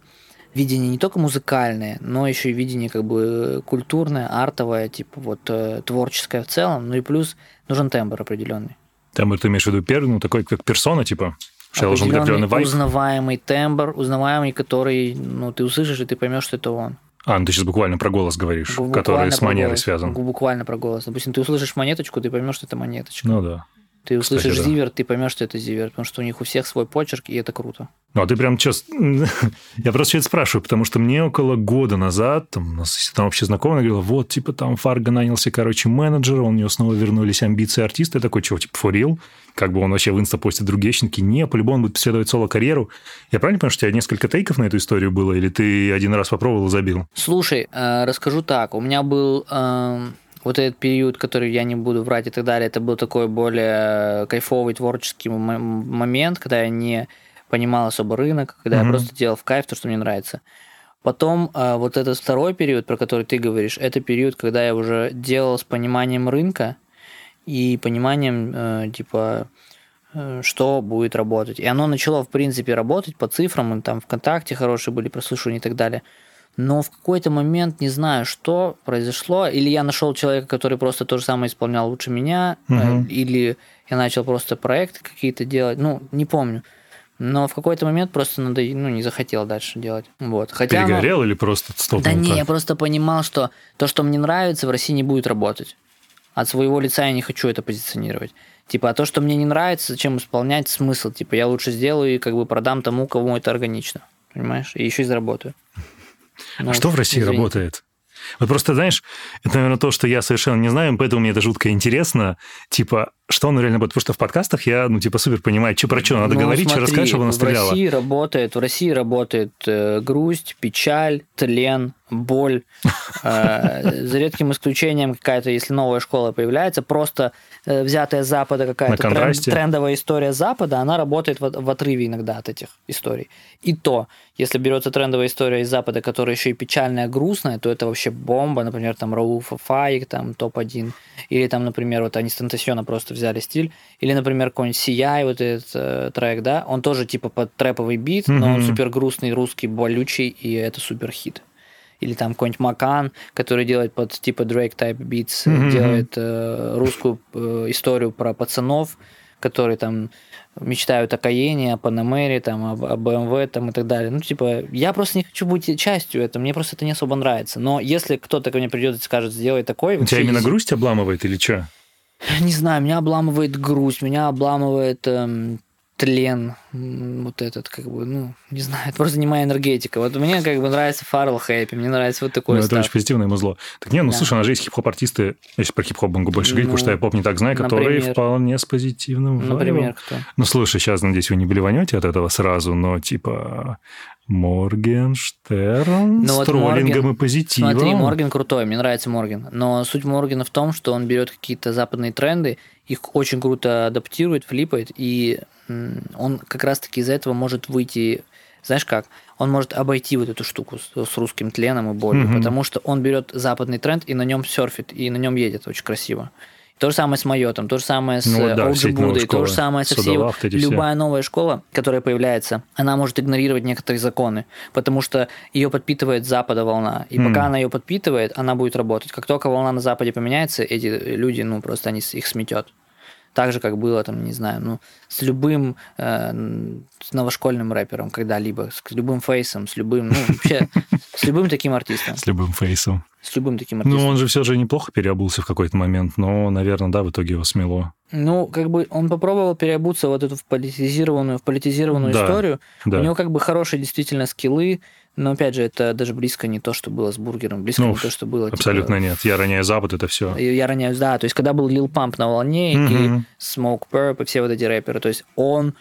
видение не только музыкальное, но еще и видение как бы культурное, артовое, типа вот э, творческое в целом, ну и плюс нужен тембр определенный. Тембр ты имеешь в виду первый, ну такой как персона, типа? Что должен быть определенный вайп? узнаваемый тембр, узнаваемый, который, ну, ты услышишь, и ты поймешь, что это он. А, ну ты сейчас буквально про голос говоришь, буквально который с манерой голос, связан. Буквально про голос. Допустим, ты услышишь монеточку, ты поймешь, что это монеточка. Ну да. Ты услышишь Кстати, да. зивер, ты поймешь, что это зивер, потому что у них у всех свой почерк, и это круто. Ну, а ты прям сейчас... Я просто это спрашиваю, потому что мне около года назад, там, у нас там вообще знакомая говорила, вот, типа, там Фарго нанялся, короче, менеджера, у него снова вернулись амбиции артиста. Я такой, чего, типа, real? Как бы он вообще в инста постит другие щенки? Не, по-любому он будет преследовать соло-карьеру. Я правильно понимаю, что у тебя несколько тейков на эту историю было, или ты один раз попробовал и забил? Слушай, э, расскажу так. У меня был эм, вот этот период, который я не буду врать и так далее, это был такой более кайфовый творческий момент, когда я не понимал особо рынок, когда mm-hmm. я просто делал в кайф то, что мне нравится. Потом э, вот этот второй период, про который ты говоришь, это период, когда я уже делал с пониманием рынка и пониманием, э, типа, э, что будет работать. И оно начало, в принципе, работать по цифрам, и там ВКонтакте хорошие были прослушивания и так далее но в какой-то момент, не знаю, что произошло, или я нашел человека, который просто то же самое исполнял лучше меня, угу. или я начал просто проекты какие-то делать, ну, не помню. Но в какой-то момент просто надо, ну, не захотел дальше делать. Вот. Хотя Перегорел оно... или просто стопнул? Да не, я просто понимал, что то, что мне нравится, в России не будет работать. От своего лица я не хочу это позиционировать. Типа, а то, что мне не нравится, зачем исполнять, смысл? Типа, я лучше сделаю и как бы продам тому, кому это органично. Понимаешь? И еще и заработаю. Ну, а что в России извините. работает? Вот просто, знаешь, это, наверное, то, что я совершенно не знаю, поэтому мне это жутко интересно. Типа, что он реально будет? Потому что в подкастах я, ну, типа, супер понимаю, что про что надо ну, говорить, что рассказать, чтобы она стреляла. В России работает, в России работает э, грусть, печаль, тлен, боль. Э, за редким исключением какая-то, если новая школа появляется, просто э, взятая с Запада какая-то тренд, трендовая история Запада, она работает в, в отрыве иногда от этих историй. И то, если берется трендовая история из Запада, которая еще и печальная, грустная, то это вообще бомба. Например, там Рауфа Фаик, там топ-1. Или там, например, вот они с Тентасиона просто взяли стиль. Или, например, какой-нибудь Сияй, вот этот э, трек, да, он тоже типа под трэповый бит, mm-hmm. но он супер грустный, русский, болючий, и это супер хит или там какой-нибудь Макан, который делает под типа Drake Type Beats, mm-hmm. делает э, русскую э, историю про пацанов, которые там мечтают о Каене, о Панамере, там, о, о BMW там, и так далее. Ну, типа, я просто не хочу быть частью этого, мне просто это не особо нравится. Но если кто-то ко мне придет и скажет, сделай такой... У тебя именно грусть обламывает или что? Не знаю, меня обламывает грусть, меня обламывает эм, тлен, вот этот, как бы, ну, не знаю, это просто не моя энергетика. Вот мне как бы нравится Фаррелл Хэппи, мне нравится вот такой Ну, это очень позитивное музло. Так не, ну, да. слушай, у нас же есть хип-хоп-артисты, если про хип-хоп могу больше говорить, ну, потому что я поп не так знаю, которые например, вполне с позитивным Например, кто? Ну, слушай, сейчас, надеюсь, вы не блеванете от этого сразу, но, типа, Моргенштерн ну, с вот троллингом Морген, и позитивом. Смотри, Морген крутой, мне нравится Морген. Но суть Моргена в том, что он берет какие-то западные тренды, их очень круто адаптирует, флипает, и он как раз-таки из-за этого может выйти, знаешь как, он может обойти вот эту штуку с, с русским тленом и болью, mm потому что он берет западный тренд и на нем серфит, и на нем едет очень красиво. То же самое с Майотом, то же самое с ну, да, OG Будой, то же самое со всей... Любая новая школа, которая появляется, она может игнорировать некоторые законы, потому что ее подпитывает запада волна. И mm. пока она ее подпитывает, она будет работать. Как только волна на западе поменяется, эти люди, ну, просто они их сметет. Так же, как было, там, не знаю, ну, с любым э, с новошкольным рэпером когда-либо, с любым фейсом, с любым, ну, вообще, с любым таким артистом. С любым фейсом. С любым таким артистом. Ну, он же все же неплохо переобулся в какой-то момент, но, наверное, да, в итоге его смело. Ну, как бы он попробовал переобуться вот эту в политизированную, в политизированную да, историю. Да. У него как бы хорошие действительно скиллы, но опять же, это даже близко не то, что было с бургером, близко ну, не то, что было. Типа абсолютно типа... нет. Я роняю Запад, это все. Я роняю, да. То есть, когда был Lil Pump на волне, mm-hmm. и Smoke Purp, и все вот эти рэперы, то есть он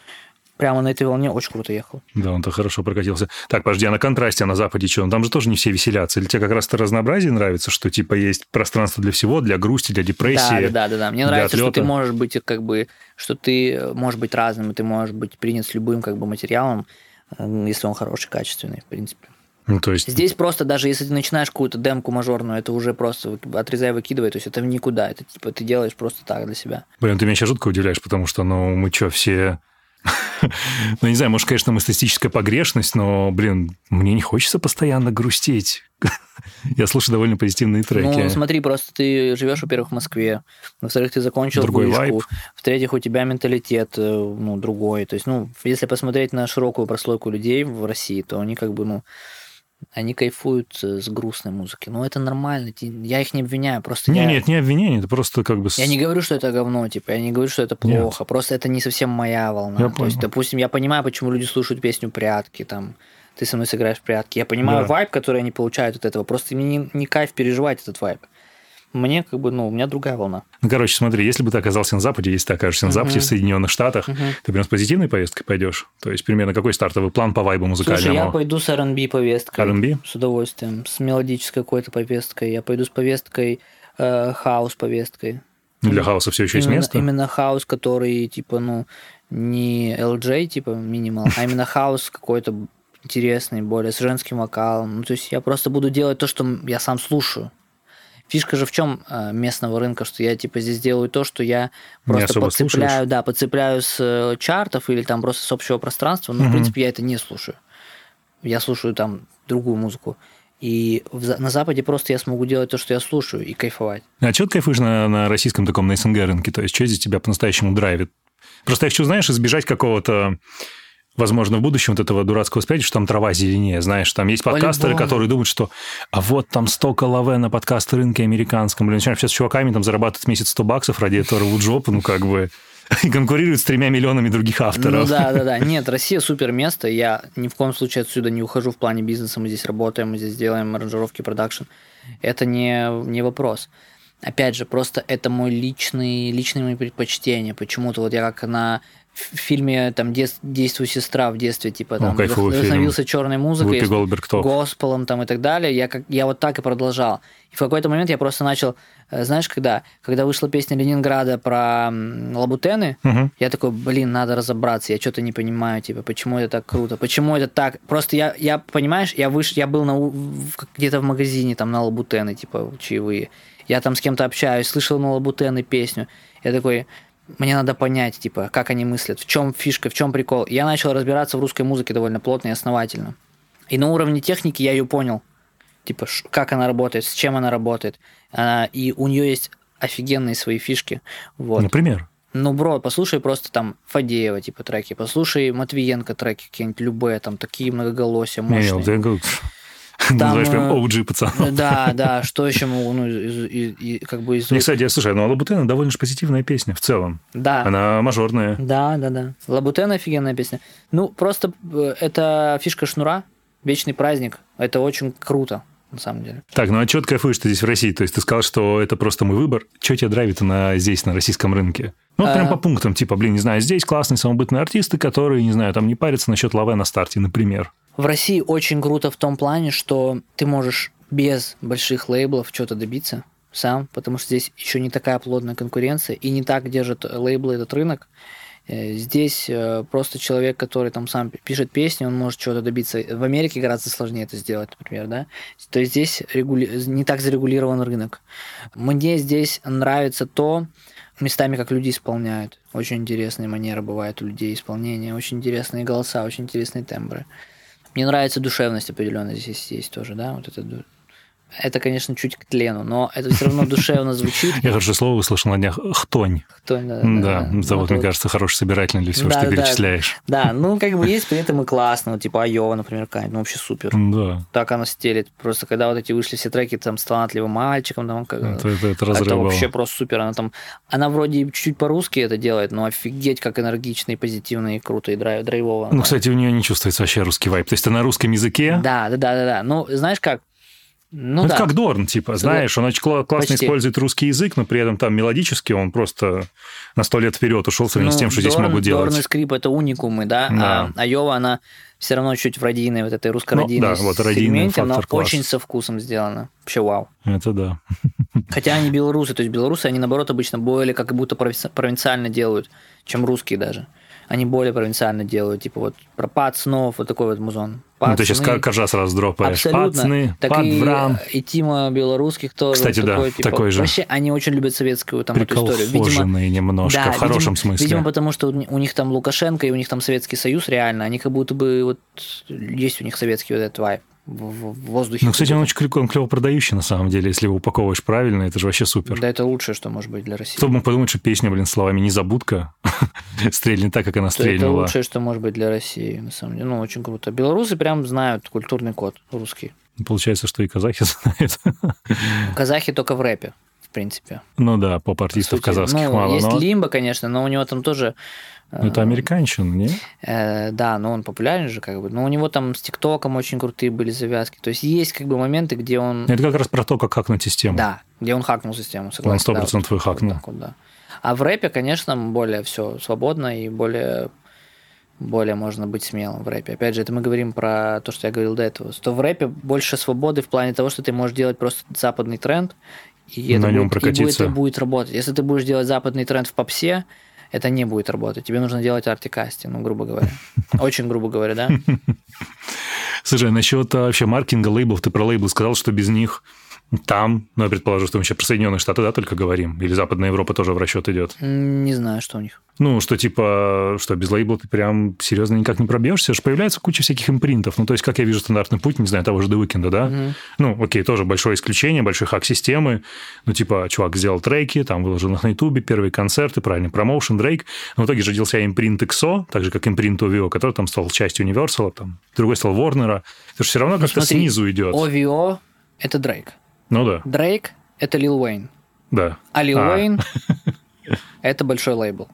прямо на этой волне очень круто ехал. Да, он-то хорошо прокатился. Так, подожди, а на контрасте, а на Западе что? Там же тоже не все веселятся. Или тебе как раз это разнообразие нравится, что типа есть пространство для всего, для грусти, для депрессии? Да, да, да. да. Мне нравится, отлета. что ты можешь быть как бы, что ты можешь быть разным, и ты можешь быть принят с любым как бы материалом, э, если он хороший, качественный, в принципе. Ну, то есть... Здесь просто даже если ты начинаешь какую-то демку мажорную, это уже просто отрезай, выкидывай, то есть это никуда, это типа ты делаешь просто так для себя. Блин, ты меня сейчас жутко удивляешь, потому что, ну, мы что, все ну, не знаю, может, конечно, мы статистическая погрешность, но, блин, мне не хочется постоянно грустить. Я слушаю довольно позитивные треки. Ну, смотри, просто ты живешь, во-первых, в Москве, во-вторых, ты закончил другой вышку, в-третьих, у тебя менталитет, э, ну, другой. То есть, ну, если посмотреть на широкую прослойку людей в России, то они как бы, ну, они кайфуют с грустной музыки. Ну, это нормально. Я их не обвиняю. Просто не, я... нет, не обвинение, это просто как бы... Я не говорю, что это говно, типа, я не говорю, что это плохо. Нет. Просто это не совсем моя волна. Я То понял. есть, допустим, я понимаю, почему люди слушают песню «Прятки», там, ты со мной сыграешь в прятки. Я понимаю да. вайб, который они получают от этого. Просто мне не, не кайф переживать этот вайб мне как бы, ну, у меня другая волна. Ну, короче, смотри, если бы ты оказался на Западе, если ты окажешься на Западе, uh-huh. в Соединенных Штатах, uh-huh. ты прям с позитивной повесткой пойдешь? То есть, примерно какой стартовый план по вайбу музыкальному? Слушай, я пойду с R&B повесткой. R&B? С удовольствием. С мелодической какой-то повесткой. Я пойду с повесткой, э, хаос повесткой. Для хаоса все еще именно, есть место? Именно хаос, который, типа, ну, не LJ, типа, минимал, а именно хаос какой-то интересный, более с женским вокалом. Ну, то есть я просто буду делать то, что я сам слушаю. Фишка же в чем э, местного рынка, что я типа здесь делаю то, что я просто подцепляю, слушаешь? да, подцепляю с э, чартов или там просто с общего пространства, но угу. в принципе я это не слушаю. Я слушаю там другую музыку. И в, на Западе просто я смогу делать то, что я слушаю, и кайфовать. А что ты кайфуешь на, на российском таком, на СНГ рынке? То есть, что здесь тебя по-настоящему драйвит? Просто я хочу, знаешь, избежать какого-то возможно, в будущем вот этого дурацкого спрятать, что там трава зеленее, знаешь, там есть подкастеры, По-любому. которые думают, что а вот там столько лаве на подкаст рынке американском, блин, начинаем сейчас с чуваками там зарабатывать в месяц 100 баксов ради этого рвут жопу, ну как бы и конкурирует с тремя миллионами других авторов. Ну да, да, да. Нет, Россия супер место. Я ни в коем случае отсюда не ухожу в плане бизнеса. Мы здесь работаем, мы здесь делаем аранжировки, продакшн. Это не, не вопрос. Опять же, просто это мой личный, личные мои предпочтения. Почему-то вот я как на в фильме там «Действуй, сестра» в детстве, типа там О, вдохновился черной музыкой, госпелом там и так далее, я, как, я вот так и продолжал. И в какой-то момент я просто начал, э, знаешь, когда? Когда вышла песня Ленинграда про лабутены, угу. я такой, блин, надо разобраться, я что-то не понимаю, типа, почему это так круто, почему это так... Просто я, я понимаешь, я, выш... я был на... где-то в магазине там на лабутены, типа, чаевые, я там с кем-то общаюсь, слышал на лабутены песню, я такой, мне надо понять, типа, как они мыслят, в чем фишка, в чем прикол. Я начал разбираться в русской музыке довольно плотно и основательно. И на уровне техники я ее понял. Типа, как она работает, с чем она работает. И у нее есть офигенные свои фишки. Вот. Например? Ну, бро, послушай просто там Фадеева, типа, треки, послушай Матвиенко треки какие-нибудь, любые, там, такие многоголосия, мощные. Не, не, Там, Называешь прям OG пацан. Да, да, что еще могу, ну, из, из, из, как бы из... Не, кстати, слушай, ну, Лабутена довольно же позитивная песня в целом. Да. Она мажорная. Да, да, да. Лабутена офигенная песня. Ну, просто э, это фишка шнура, вечный праздник. Это очень круто на самом деле. Так, ну а что ты кайфуешь ты здесь в России? То есть ты сказал, что это просто мой выбор. Что тебя драйвит на, здесь, на российском рынке? Ну, прям а... по пунктам, типа, блин, не знаю, здесь классные самобытные артисты, которые, не знаю, там не парятся насчет лаве на старте, например. В России очень круто в том плане, что ты можешь без больших лейблов что-то добиться сам, потому что здесь еще не такая плотная конкуренция и не так держат лейблы этот рынок. Э, здесь э, просто человек, который там сам пишет песни, он может чего-то добиться. В Америке гораздо сложнее это сделать, например, да. То есть здесь регули... не так зарегулирован рынок. Мне здесь нравится то, местами, как люди исполняют. Очень интересные манеры бывают у людей исполнения, очень интересные голоса, очень интересные тембры. Мне нравится душевность определенная здесь есть тоже, да, вот это это, конечно, чуть к тлену, но это все равно душевно звучит. Я хорошее слово услышал на днях «хтонь». Хтонь, да. Да, да, да. вот, мне кажется, хороший собирательный для всего, да, что ты перечисляешь. Да, ну, как бы есть при этом и классно, типа Айова, например, какая-нибудь, ну, вообще супер. Да. Так она стелит. Просто когда вот эти вышли все треки там с талантливым мальчиком, там, как, это, это, это, это вообще просто супер. Она там, она вроде чуть-чуть по-русски это делает, но офигеть, как энергично и позитивно, и круто, и драйв, драйвово. Ну, кстати, у нее не чувствуется вообще русский вайп. То есть, она на русском языке. Да, да, да, да, да. Ну, знаешь как, ну, ну да. это как Дорн, типа, знаешь, он очень классно Почти. использует русский язык, но при этом там мелодически он просто на сто лет вперед ушел в ну, с тем, что Дорн, здесь могут делать. Дорн и скрип – это уникумы, да, да. а Айова, она все равно чуть в радийной, вот этой русско-радийной ну, да, вот сегменте, но класс. очень со вкусом сделано. Вообще вау. Это да. Хотя они белорусы, то есть белорусы, они, наоборот, обычно более как будто провинциально делают, чем русские даже они более провинциально делают, типа вот про пацанов, вот такой вот музон. Пацаны. Ну, ты сейчас каждый сразу дропаешь. Абсолютно. Пацаны, так подврам. и, и Тима Белорусских тоже. Кстати, такой, да, типа, такой же. Вообще, они очень любят советскую там эту историю. Видимо, немножко, да, в хорошем видимо, смысле. Видимо, потому что у них там Лукашенко и у них там Советский Союз реально, они как будто бы вот есть у них советский вот этот вайп в воздухе. Ну, кстати, он очень клево, он клево продающий, на самом деле, если его упаковываешь правильно, это же вообще супер. Да, это лучшее, что может быть для России. Кто бы мог подумать, что песня, блин, словами «Незабудка» стрельнет так, как она стрельнула. Это лучшее, что может быть для России, на самом деле. Ну, очень круто. Белорусы прям знают культурный код русский. Получается, что и казахи знают. Казахи только в рэпе в принципе. Ну да, поп-артистов казахских ну, мало. Есть но... Лимба, конечно, но у него там тоже ну, это американщина, не? Э, да, но он популярен же, как бы. Но у него там с ТикТоком очень крутые были завязки. То есть есть как бы моменты, где он... Это как раз про то, как хакнуть систему. Да, где он хакнул систему, согласен. Он сто процентов да, вот, хакнул. Вот вот, да. А в рэпе, конечно, более все свободно и более более можно быть смелым в рэпе. Опять же, это мы говорим про то, что я говорил до этого. Что в рэпе больше свободы в плане того, что ты можешь делать просто западный тренд, и на это, нем будет, и будет, будет работать. Если ты будешь делать западный тренд в попсе, это не будет работать. Тебе нужно делать артикасти, ну, грубо говоря. Очень грубо говоря, да? Слушай, насчет а, вообще маркетинга лейблов, ты про лейблы сказал, что без них Там, ну, я предположу, что мы сейчас про Соединенные Штаты, да, только говорим? Или Западная Европа тоже в расчет идет? Не знаю, что у них. Ну, что типа, что без лейбла ты прям серьезно никак не пробьешься, же появляется куча всяких импринтов. Ну, то есть, как я вижу стандартный путь, не знаю, того же The Weeknd, да? Угу. Ну, окей, тоже большое исключение, большой хак системы. Ну, типа, чувак сделал треки, там выложил их на Ютубе, первые концерты, правильный промоушен, Дрейк. Но в итоге же родился импринт XO, так же, как импринт OVO, который там стал частью Universal, там, другой стал Warner. Это же все равно ну, как-то снизу идет. OVO – это Дрейк. Ну да. Дрейк – это Лил Уэйн. Да. А Лил а. Уэйн – это большой лейбл.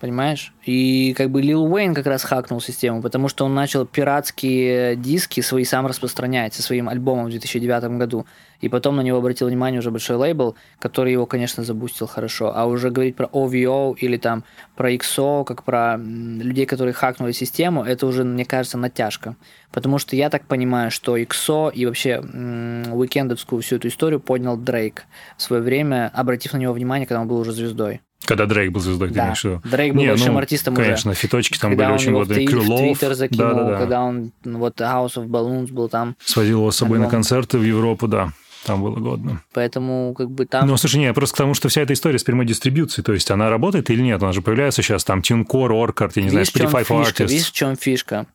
Понимаешь? И как бы Лил Уэйн как раз хакнул систему, потому что он начал пиратские диски свои сам распространять со своим альбомом в 2009 году. И потом на него обратил внимание уже большой лейбл, который его, конечно, забустил хорошо. А уже говорить про OVO или там про XO, как про людей, которые хакнули систему, это уже, мне кажется, натяжка. Потому что я так понимаю, что XO и вообще уикендовскую всю эту историю поднял Дрейк в свое время, обратив на него внимание, когда он был уже звездой. Когда Дрейк был звездой, да. ты имеешь Дрейк был Не, большим ну, артистом конечно, уже. Конечно, фиточки там когда были очень годные. Крылов. Твиттер закинул, да, да, да. когда он вот House of Balloons был там. Свозил его с собой альбом. на концерты в Европу, да. Там было годно. Поэтому как бы там... Ну, слушай, не, просто к тому, что вся эта история с прямой дистрибьюцией, то есть она работает или нет? Она же появляется сейчас там TuneCore, Orchard, я не видишь, знаю, Spotify for Artists. Видишь, в чем фишка?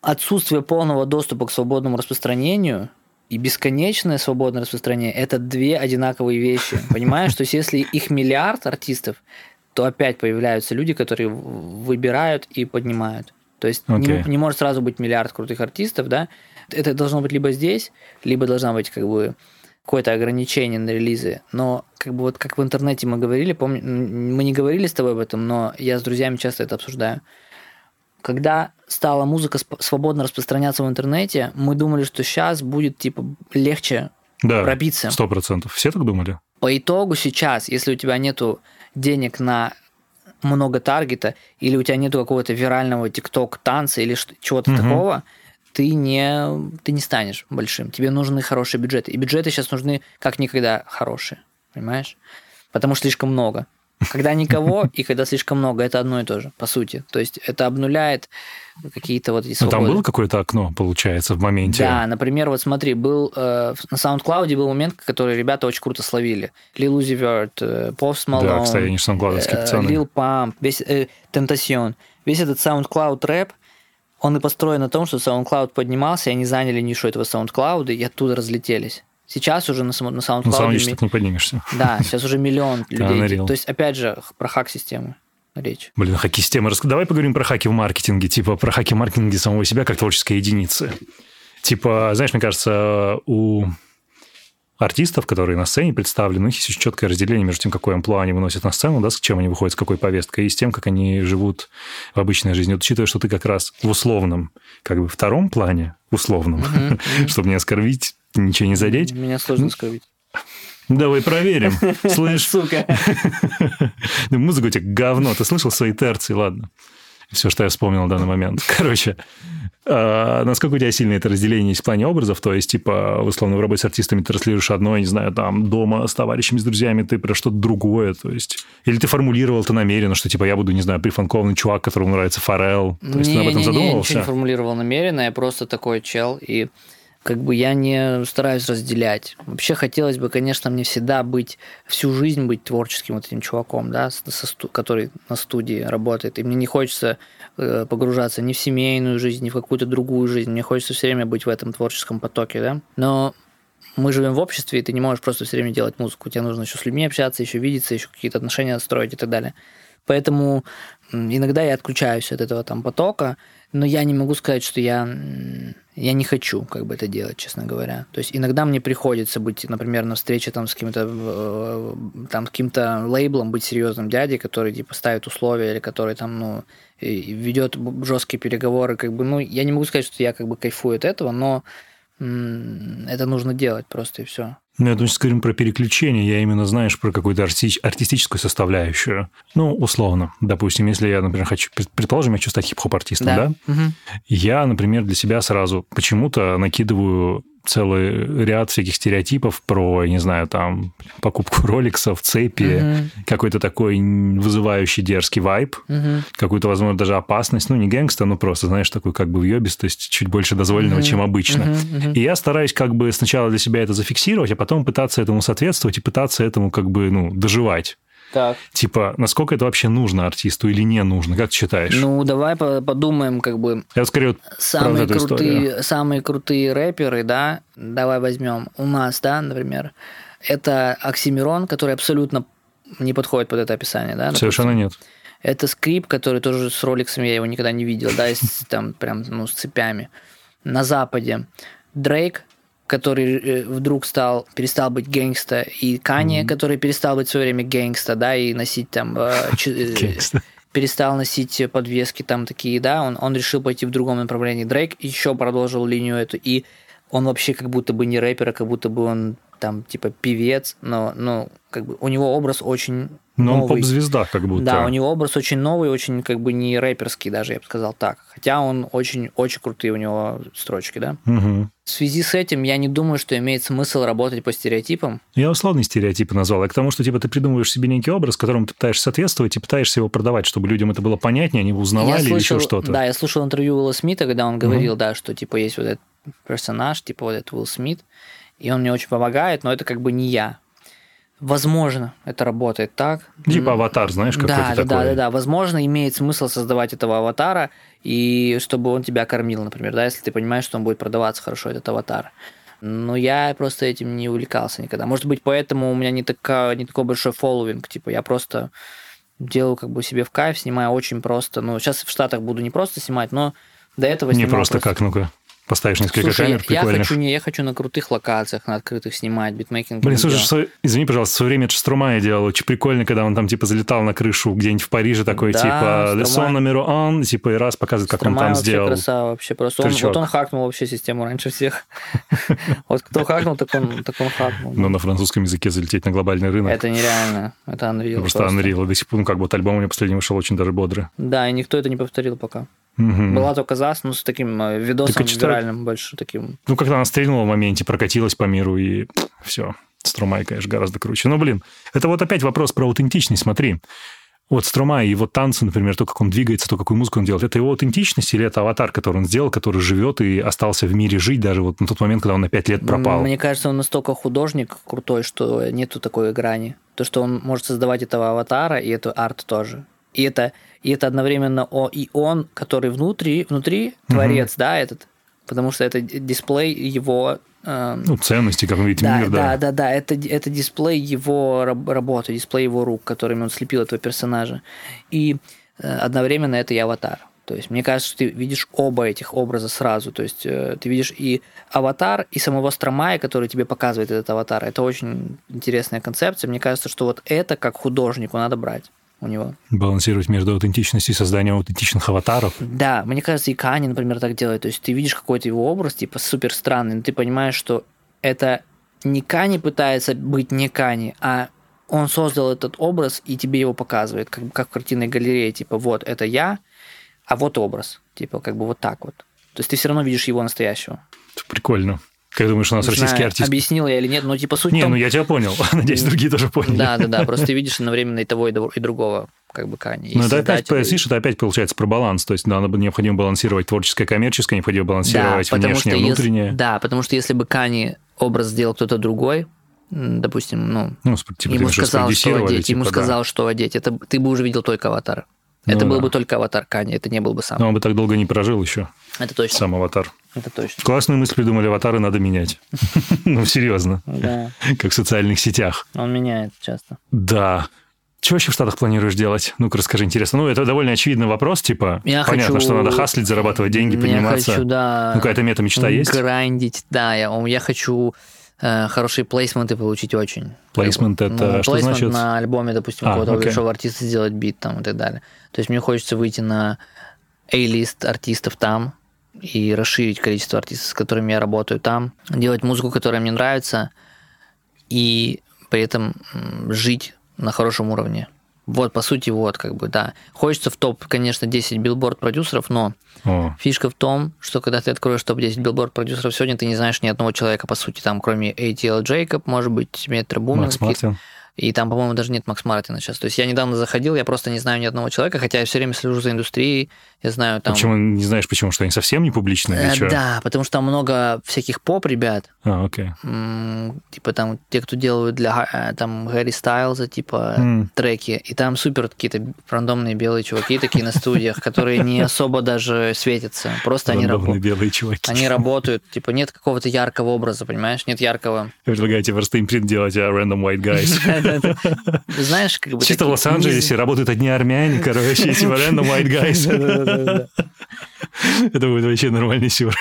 Отсутствие полного доступа к свободному распространению – и бесконечное свободное распространение – это две одинаковые вещи. Понимаешь, то есть если их миллиард артистов, то опять появляются люди, которые выбирают и поднимают. То есть okay. не, не может сразу быть миллиард крутых артистов, да? Это должно быть либо здесь, либо должна быть как бы какое-то ограничение на релизы. Но как бы вот как в интернете мы говорили, помню, мы не говорили с тобой об этом, но я с друзьями часто это обсуждаю. Когда стала музыка свободно распространяться в интернете, мы думали, что сейчас будет типа легче да, пробиться. Сто процентов. Все так думали? По итогу сейчас, если у тебя нету денег на много таргета, или у тебя нету какого-то вирального тикток танца или чего-то угу. такого, ты не, ты не станешь большим. Тебе нужны хорошие бюджеты. И бюджеты сейчас нужны как никогда хорошие. Понимаешь? Потому что слишком много. Когда никого и когда слишком много, это одно и то же, по сути. То есть это обнуляет какие-то вот эти свободы. Ну, там было какое-то окно, получается, в моменте? Да, например, вот смотри, был э, на SoundCloud был момент, который ребята очень круто словили. Lil Uzi Vert, э, Post Malone, да, кстати, они же э, Lil Pump, весь, э. Весь этот SoundCloud рэп, он и построен на том, что SoundCloud поднимался, и они заняли нишу этого SoundCloud, и оттуда разлетелись. Сейчас уже на, на SoundCloud... На SoundCloud ми... не поднимешься. Да, сейчас уже миллион людей. То есть, опять же, про хак-систему речь. Блин, хаки-система. Давай поговорим про хаки в маркетинге, типа про хаки в маркетинге самого себя как творческой единицы. Типа, знаешь, мне кажется, у артистов, которые на сцене представлены, есть очень четкое разделение между тем, какой амплуа они выносят на сцену, да, с чем они выходят, с какой повесткой, и с тем, как они живут в обычной жизни. Вот, учитывая, что ты как раз в условном, как бы втором плане, условном, чтобы не оскорбить, ничего не задеть. Меня сложно оскорбить. Давай проверим. Слышь? Сука. Музыка у тебя говно. Ты слышал свои терции? Ладно. Все, что я вспомнил в данный момент. Короче, а, насколько у тебя сильное это разделение есть в плане образов? То есть, типа, условно, в работе с артистами ты транслируешь одно, не знаю, там, дома с товарищами, с друзьями, ты про что-то другое, то есть... Или ты формулировал это намеренно, что, типа, я буду, не знаю, прифанкованный чувак, которому нравится Форел. То есть, не, ты об этом не, задумывался? Не, ничего не формулировал намеренно, я просто такой чел, и как бы я не стараюсь разделять. Вообще хотелось бы, конечно, мне всегда быть, всю жизнь быть творческим вот этим чуваком, да, со, который на студии работает. И мне не хочется э, погружаться ни в семейную жизнь, ни в какую-то другую жизнь. Мне хочется все время быть в этом творческом потоке, да. Но мы живем в обществе, и ты не можешь просто все время делать музыку. Тебе нужно еще с людьми общаться, еще видеться, еще какие-то отношения строить и так далее. Поэтому иногда я отключаюсь от этого там потока, но я не могу сказать, что я, я не хочу как бы это делать, честно говоря. То есть иногда мне приходится быть, например, на встрече там с каким-то э, там каким-то лейблом, быть серьезным дядей, который типа ставит условия или который там, ну, ведет жесткие переговоры, как бы, ну, я не могу сказать, что я как бы кайфую от этого, но это нужно делать просто и все. Ну, я думаю, что говорим про переключение, я именно, знаешь, про какую-то арти- артистическую составляющую. Ну, условно. Допустим, если я, например, хочу... Предположим, я хочу стать хип-хоп-артистом, да? да? Угу. Я, например, для себя сразу почему-то накидываю целый ряд всяких стереотипов про, не знаю, там, покупку роликсов, цепи, угу. какой-то такой вызывающий дерзкий вайб, угу. какую-то, возможно, даже опасность. Ну, не гэнгста, но просто, знаешь, такой как бы въебистость, чуть больше дозволенного, угу. чем обычно. Угу. И я стараюсь как бы сначала для себя это зафиксировать, а потом пытаться этому соответствовать и пытаться этому как бы, ну, доживать. Так. Типа, насколько это вообще нужно артисту или не нужно? Как ты считаешь? Ну, давай подумаем, как бы... Я скорее вот самые крутые, самые крутые рэперы, да, давай возьмем у нас, да, например, это Оксимирон, который абсолютно не подходит под это описание, да? Допустим. Совершенно нет. Это скрип, который тоже с роликсами я его никогда не видел, да, с, там прям, ну, с цепями. На Западе Дрейк, который э, вдруг стал, перестал быть гэнгста, и Кани, mm-hmm. который перестал быть в свое время гэнгста, да, и носить там... Э, э, перестал носить подвески там такие, да, он, он решил пойти в другом направлении. Дрейк еще продолжил линию эту, и он вообще как будто бы не рэпер, а как будто бы он там типа певец, но, ну, как бы у него образ очень но новый. он поп-звезда как будто. Да, у него образ очень новый, очень как бы не рэперский даже, я бы сказал так. Хотя он очень-очень крутые у него строчки, да. Угу. В связи с этим я не думаю, что имеет смысл работать по стереотипам. Я условные стереотипы назвал. А к тому, что типа ты придумываешь себе некий образ, которому ты пытаешься соответствовать и пытаешься его продавать, чтобы людям это было понятнее, они его узнавали я слышал, или еще что-то. Да, я слушал интервью Уилла Смита, когда он говорил, угу. да, что типа есть вот этот персонаж, типа вот этот Уилл Смит, и он мне очень помогает, но это как бы не я. Возможно, это работает так. Типа аватар, знаешь, какой-то да, такой. Да, да, да. Возможно, имеет смысл создавать этого аватара, и чтобы он тебя кормил, например, да, если ты понимаешь, что он будет продаваться хорошо, этот аватар. Но я просто этим не увлекался никогда. Может быть, поэтому у меня не, такая, не такой большой фолловинг. Типа, я просто делаю как бы себе в кайф, снимаю очень просто. Ну, сейчас в Штатах буду не просто снимать, но до этого Не просто, просто как, ну-ка поставишь несколько слушай, камер я, я хочу, не, я хочу на крутых локациях, на открытых снимать, битмейкинг. Блин, слушай, что, извини, пожалуйста, в свое время Штрумая делал очень прикольно, когда он там типа залетал на крышу где-нибудь в Париже, такой да, типа Song номер он, типа и раз показывает, как Стромай он там вообще сделал. красава вообще, просто он, вот он хакнул вообще систему раньше всех. Вот кто хакнул, так он, так он хакнул. Но на французском языке залететь на глобальный рынок. Это нереально, это Unreal. Просто Unreal, до сих пор, ну как бы вот альбом у меня последний вышел очень даже бодрый. Да, и никто это не повторил пока. Угу. Была только ЗАС, ну, с таким э, видосом виральным больше таким. Ну, когда она стрельнула в моменте, прокатилась по миру, и все. Струмай, конечно, гораздо круче. Но, блин, это вот опять вопрос про аутентичность, смотри. Вот Струма и его танцы, например, то, как он двигается, то, какую музыку он делает, это его аутентичность или это аватар, который он сделал, который живет и остался в мире жить даже вот на тот момент, когда он на пять лет пропал? Мне кажется, он настолько художник крутой, что нету такой грани. То, что он может создавать этого аватара, и это арт тоже. И это и это одновременно о, и он, который внутри, внутри угу. творец, да, этот, потому что это дисплей его э, ну, ценности, как он видит да, мир, да. Да, да, да, это, это дисплей его работы, дисплей его рук, которыми он слепил этого персонажа. И э, одновременно это и аватар. То есть, мне кажется, что ты видишь оба этих образа сразу. То есть, э, ты видишь и аватар, и самого Стромая, который тебе показывает этот аватар. Это очень интересная концепция. Мне кажется, что вот это, как художнику, надо брать у него. Балансировать между аутентичностью и созданием аутентичных аватаров. Да, мне кажется, и Кани, например, так делает. То есть ты видишь какой-то его образ, типа, супер странный, но ты понимаешь, что это не Кани пытается быть не Кани, а он создал этот образ и тебе его показывает, как, как в картинной галерее, типа, вот это я, а вот образ, типа, как бы вот так вот. То есть ты все равно видишь его настоящего. Это прикольно. Как думаешь, у нас не российский знаю, артист? Объяснил я или нет, но типа суть Не, том... ну я тебя понял. Надеюсь, другие тоже поняли. Да, да, да. Просто ты видишь одновременно и того, и другого как бы Кани. Ну, это опять, видишь, это опять получается про баланс. То есть, да, необходимо балансировать творческое, коммерческое, необходимо балансировать да, внешнее, внутреннее. Если, да, потому что если бы Кани образ сделал кто-то другой, допустим, ну, ну типа, ему сказал, что одеть, типа, ему да. сказал, что одеть, это ты бы уже видел только аватар. Ну, это был да. бы только аватар Кани, это не был бы сам. Но он бы так долго не прожил еще. Это точно. Сам аватар. Это точно. Классную мысль придумали, аватары надо менять. Ну, серьезно. Да. Как в социальных сетях. Он меняет часто. Да. Что вообще в Штатах планируешь делать? Ну-ка, расскажи, интересно. Ну, это довольно очевидный вопрос, типа, я понятно, хочу... что надо хаслить, зарабатывать деньги, подниматься. Я хочу, да. Ну, какая-то мета-мечта есть? Грандить, да. Я, я хочу э, хорошие плейсменты получить очень. Плейсмент это ну, что плейсмент значит? на альбоме, допустим, а, какого-то большого артиста сделать бит там и так далее. То есть мне хочется выйти на A-list артистов там и расширить количество артистов, с которыми я работаю там, делать музыку, которая мне нравится, и при этом жить на хорошем уровне Вот, по сути, вот, как бы, да. Хочется в топ, конечно, 10 билборд продюсеров, но О, фишка в том, что когда ты откроешь топ-10 билборд продюсеров сегодня, ты не знаешь ни одного человека, по сути, там, кроме ATL Jacob, может быть, Metro Boomin, Max Martin. И там, по-моему, даже нет Макс Мартина сейчас. То есть я недавно заходил, я просто не знаю ни одного человека, хотя я все время слежу за индустрией, я знаю там... Почему не знаешь, почему? Что они совсем не публичные? или Э, чё? да, потому что там много всяких поп-ребят, А, окей. типа там те, кто делают для э, там Гарри Стайлза, типа М. треки, и там супер какие-то рандомные белые чуваки такие на студиях, которые не особо даже светятся, просто они работают. белые чуваки. Они работают, типа нет какого-то яркого образа, понимаешь, нет яркого. Я предлагаю тебе просто импринт делать, а random white guys. Знаешь, как бы Чисто в Лос-Анджелесе работают одни армяне, короче, типа random white guys. Это будет вообще нормальный сюр.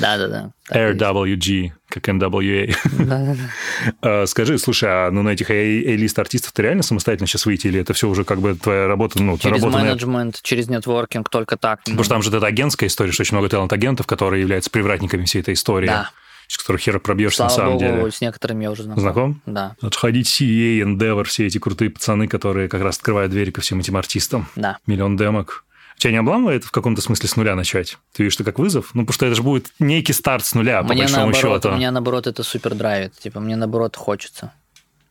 Да-да-да. RWG, как NWA. Да-да-да. А, Скажи, слушай, а ну на этих A-лист артистов ты реально самостоятельно сейчас выйти, или это все уже как бы твоя работа, ну, Через менеджмент, через нетворкинг, только так. Потому что там же это агентская история, что очень много талант-агентов, которые являются привратниками всей этой истории, Да. С которых хер пробьешься на Слава самом богу, деле. с некоторыми я уже знаком. Знаком? Да, Отходить CA, Endeavor, все эти крутые пацаны, которые как раз открывают двери ко всем этим артистам. да. Миллион демок. Тебя не обламывает в каком-то смысле с нуля начать? Ты видишь это как вызов? Ну, потому что это же будет некий старт с нуля, по Мне большому наоборот, счету. меня наоборот это супер драйвит. Типа, мне наоборот хочется.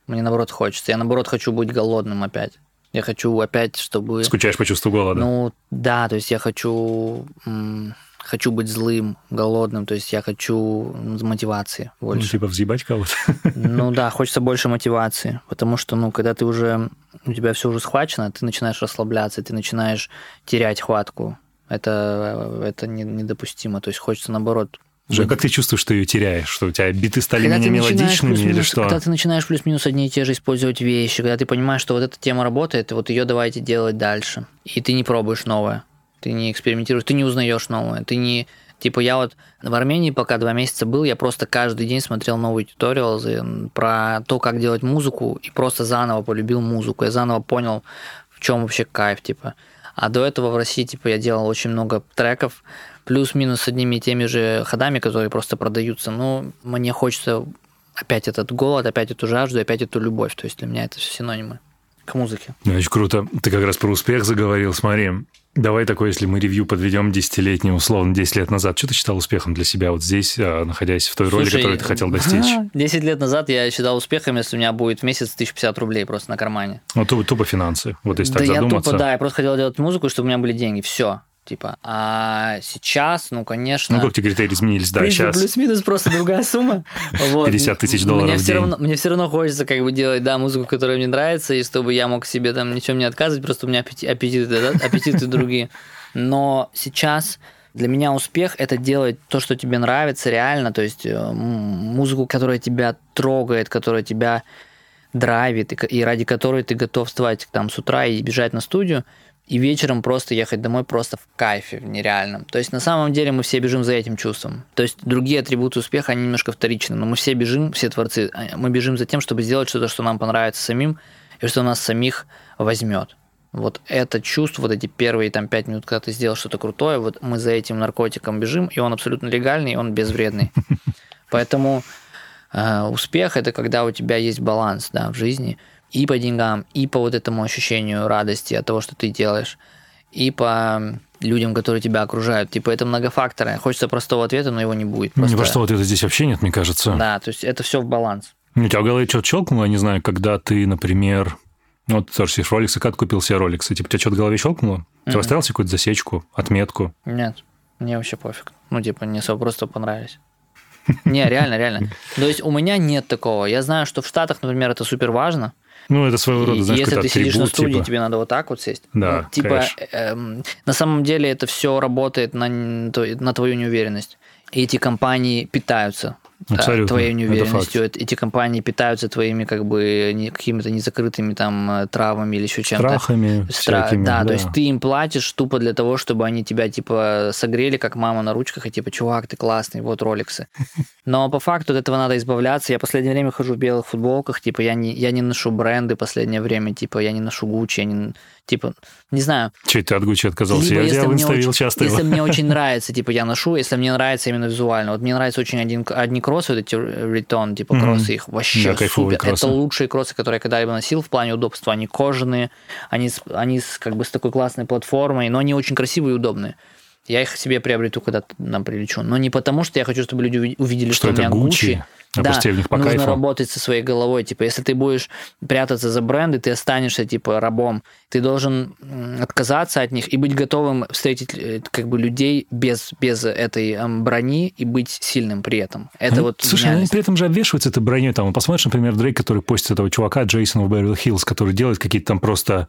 Мне наоборот хочется. Я наоборот хочу быть голодным опять. Я хочу опять, чтобы... Скучаешь по чувству голода. Ну, да, то есть я хочу... м, Хочу быть злым, голодным, то есть я хочу мотивации Ну, больше. типа взъебать кого-то. Ну да, хочется больше мотивации, потому что, ну, когда ты уже, у тебя все уже схвачено, ты начинаешь расслабляться, ты начинаешь терять хватку. Это, это не- недопустимо. То есть хочется, наоборот, Жень, как ты чувствуешь, что ее теряешь? Что у тебя биты стали когда менее мелодичными или что? Когда ты начинаешь плюс-минус одни и те же использовать вещи, когда ты понимаешь, что вот эта тема работает, вот ее давайте делать дальше. И ты не пробуешь новое, ты не экспериментируешь, ты не узнаешь новое, ты не... Типа я вот в Армении пока два месяца был, я просто каждый день смотрел новые туториалы про то, как делать музыку, и просто заново полюбил музыку. Я заново понял, в чем вообще кайф, типа. А до этого в России, типа, я делал очень много треков, плюс-минус с одними и теми же ходами, которые просто продаются. Но мне хочется опять этот голод, опять эту жажду, опять эту любовь. То есть для меня это все синонимы к музыке. Ну, Очень круто. Ты как раз про успех заговорил. Смотри, давай такой, если мы ревью подведем десятилетний, условно, 10 лет назад. Что ты считал успехом для себя вот здесь, а, находясь в той роли, Слушай, которую ты хотел достичь? 10 лет назад я считал успехом, если у меня будет в месяц 1050 рублей просто на кармане. Ну, тупо, тупо финансы. Вот если да так я задуматься. тупо, да, я просто хотел делать музыку, чтобы у меня были деньги, все. Типа, а сейчас, ну, конечно... Ну, как тебе критерии изменились? Да, сейчас. Плюс-минус просто другая сумма. Вот. 50 тысяч долларов мне в все день. равно, Мне все равно хочется как бы делать, да, музыку, которая мне нравится, и чтобы я мог себе там ничем не отказывать, просто у меня аппети- аппетиты, да, аппетиты другие. Но сейчас для меня успех – это делать то, что тебе нравится реально, то есть э, музыку, которая тебя трогает, которая тебя драйвит, и ради которой ты готов вставать там с утра и бежать на студию, и вечером просто ехать домой просто в кайфе, в нереальном. То есть на самом деле мы все бежим за этим чувством. То есть другие атрибуты успеха, они немножко вторичны, но мы все бежим, все творцы, а, мы бежим за тем, чтобы сделать что-то, что нам понравится самим, и что нас самих возьмет. Вот это чувство, вот эти первые там пять минут, когда ты сделал что-то крутое, вот мы за этим наркотиком бежим, и он абсолютно легальный, и он безвредный. Поэтому э, успех это когда у тебя есть баланс да, в жизни и по деньгам, и по вот этому ощущению радости от того, что ты делаешь, и по людям, которые тебя окружают. Типа это многофакторное. Хочется простого ответа, но его не будет. Просто- что ответа здесь вообще нет, мне кажется. Да, то есть это все в баланс. У тебя в голове что-то щелкнуло, я не знаю, когда ты, например, ну, вот ты тоже сидишь Rolex, как купил себе Rolex? Типа, у тебя что-то в голове щелкнуло? Ты Мгм. поставил себе какую-то засечку, отметку? Нет, мне вообще пофиг. Ну, типа, не особо просто понравились. Не, реально, реально. То есть у меня нет такого. Я знаю, что в Штатах, например, это супер важно. Ну, это своего рода, знаешь, если ты сидишь на атрибут, студии, типа. тебе надо вот так вот сесть. Да, Ну, типа, эм, на самом деле это все работает на, на твою неуверенность. И эти компании питаются Абсолютно, твоей это неуверенностью. Эт- Эти компании питаются твоими как бы какими-то незакрытыми там э, травмами или еще чем-то. Страхами Стра- всякими, да, да. то есть ты им платишь тупо для того, чтобы они тебя типа согрели, как мама на ручках, и типа, чувак, ты классный, вот роликсы. Но по факту от этого надо избавляться. Я в последнее время хожу в белых футболках, типа я не, я не ношу бренды последнее время, типа я не ношу Гуччи, я не, типа, не знаю. Че ты от Гуччи отказался? Либо я если я в мне, инста видел очень, часто если его. мне очень нравится, типа я ношу, если мне нравится именно визуально. Вот мне нравится очень один, одни кроссы, вот эти Return, типа mm-hmm. кроссы, их вообще да, супер. Кроссы. Это лучшие кроссы, которые я когда-либо носил в плане удобства. Они кожаные, они, они с, как бы с такой классной платформой, но они очень красивые и удобные. Я их себе приобрету, когда нам прилечу. Но не потому, что я хочу, чтобы люди увидели, что, что у меня Gucci. Да, в них по нужно кайфу. работать со своей головой. Типа, если ты будешь прятаться за бренды, ты останешься, типа, рабом. Ты должен отказаться от них и быть готовым встретить, э, как бы, людей без, без этой брони и быть сильным при этом. Это ну, вот Слушай, они при этом же обвешиваются этой броней. Там, посмотришь, например, Дрейк, который постит этого чувака Джейсона в Берри Хиллз, который делает какие-то там просто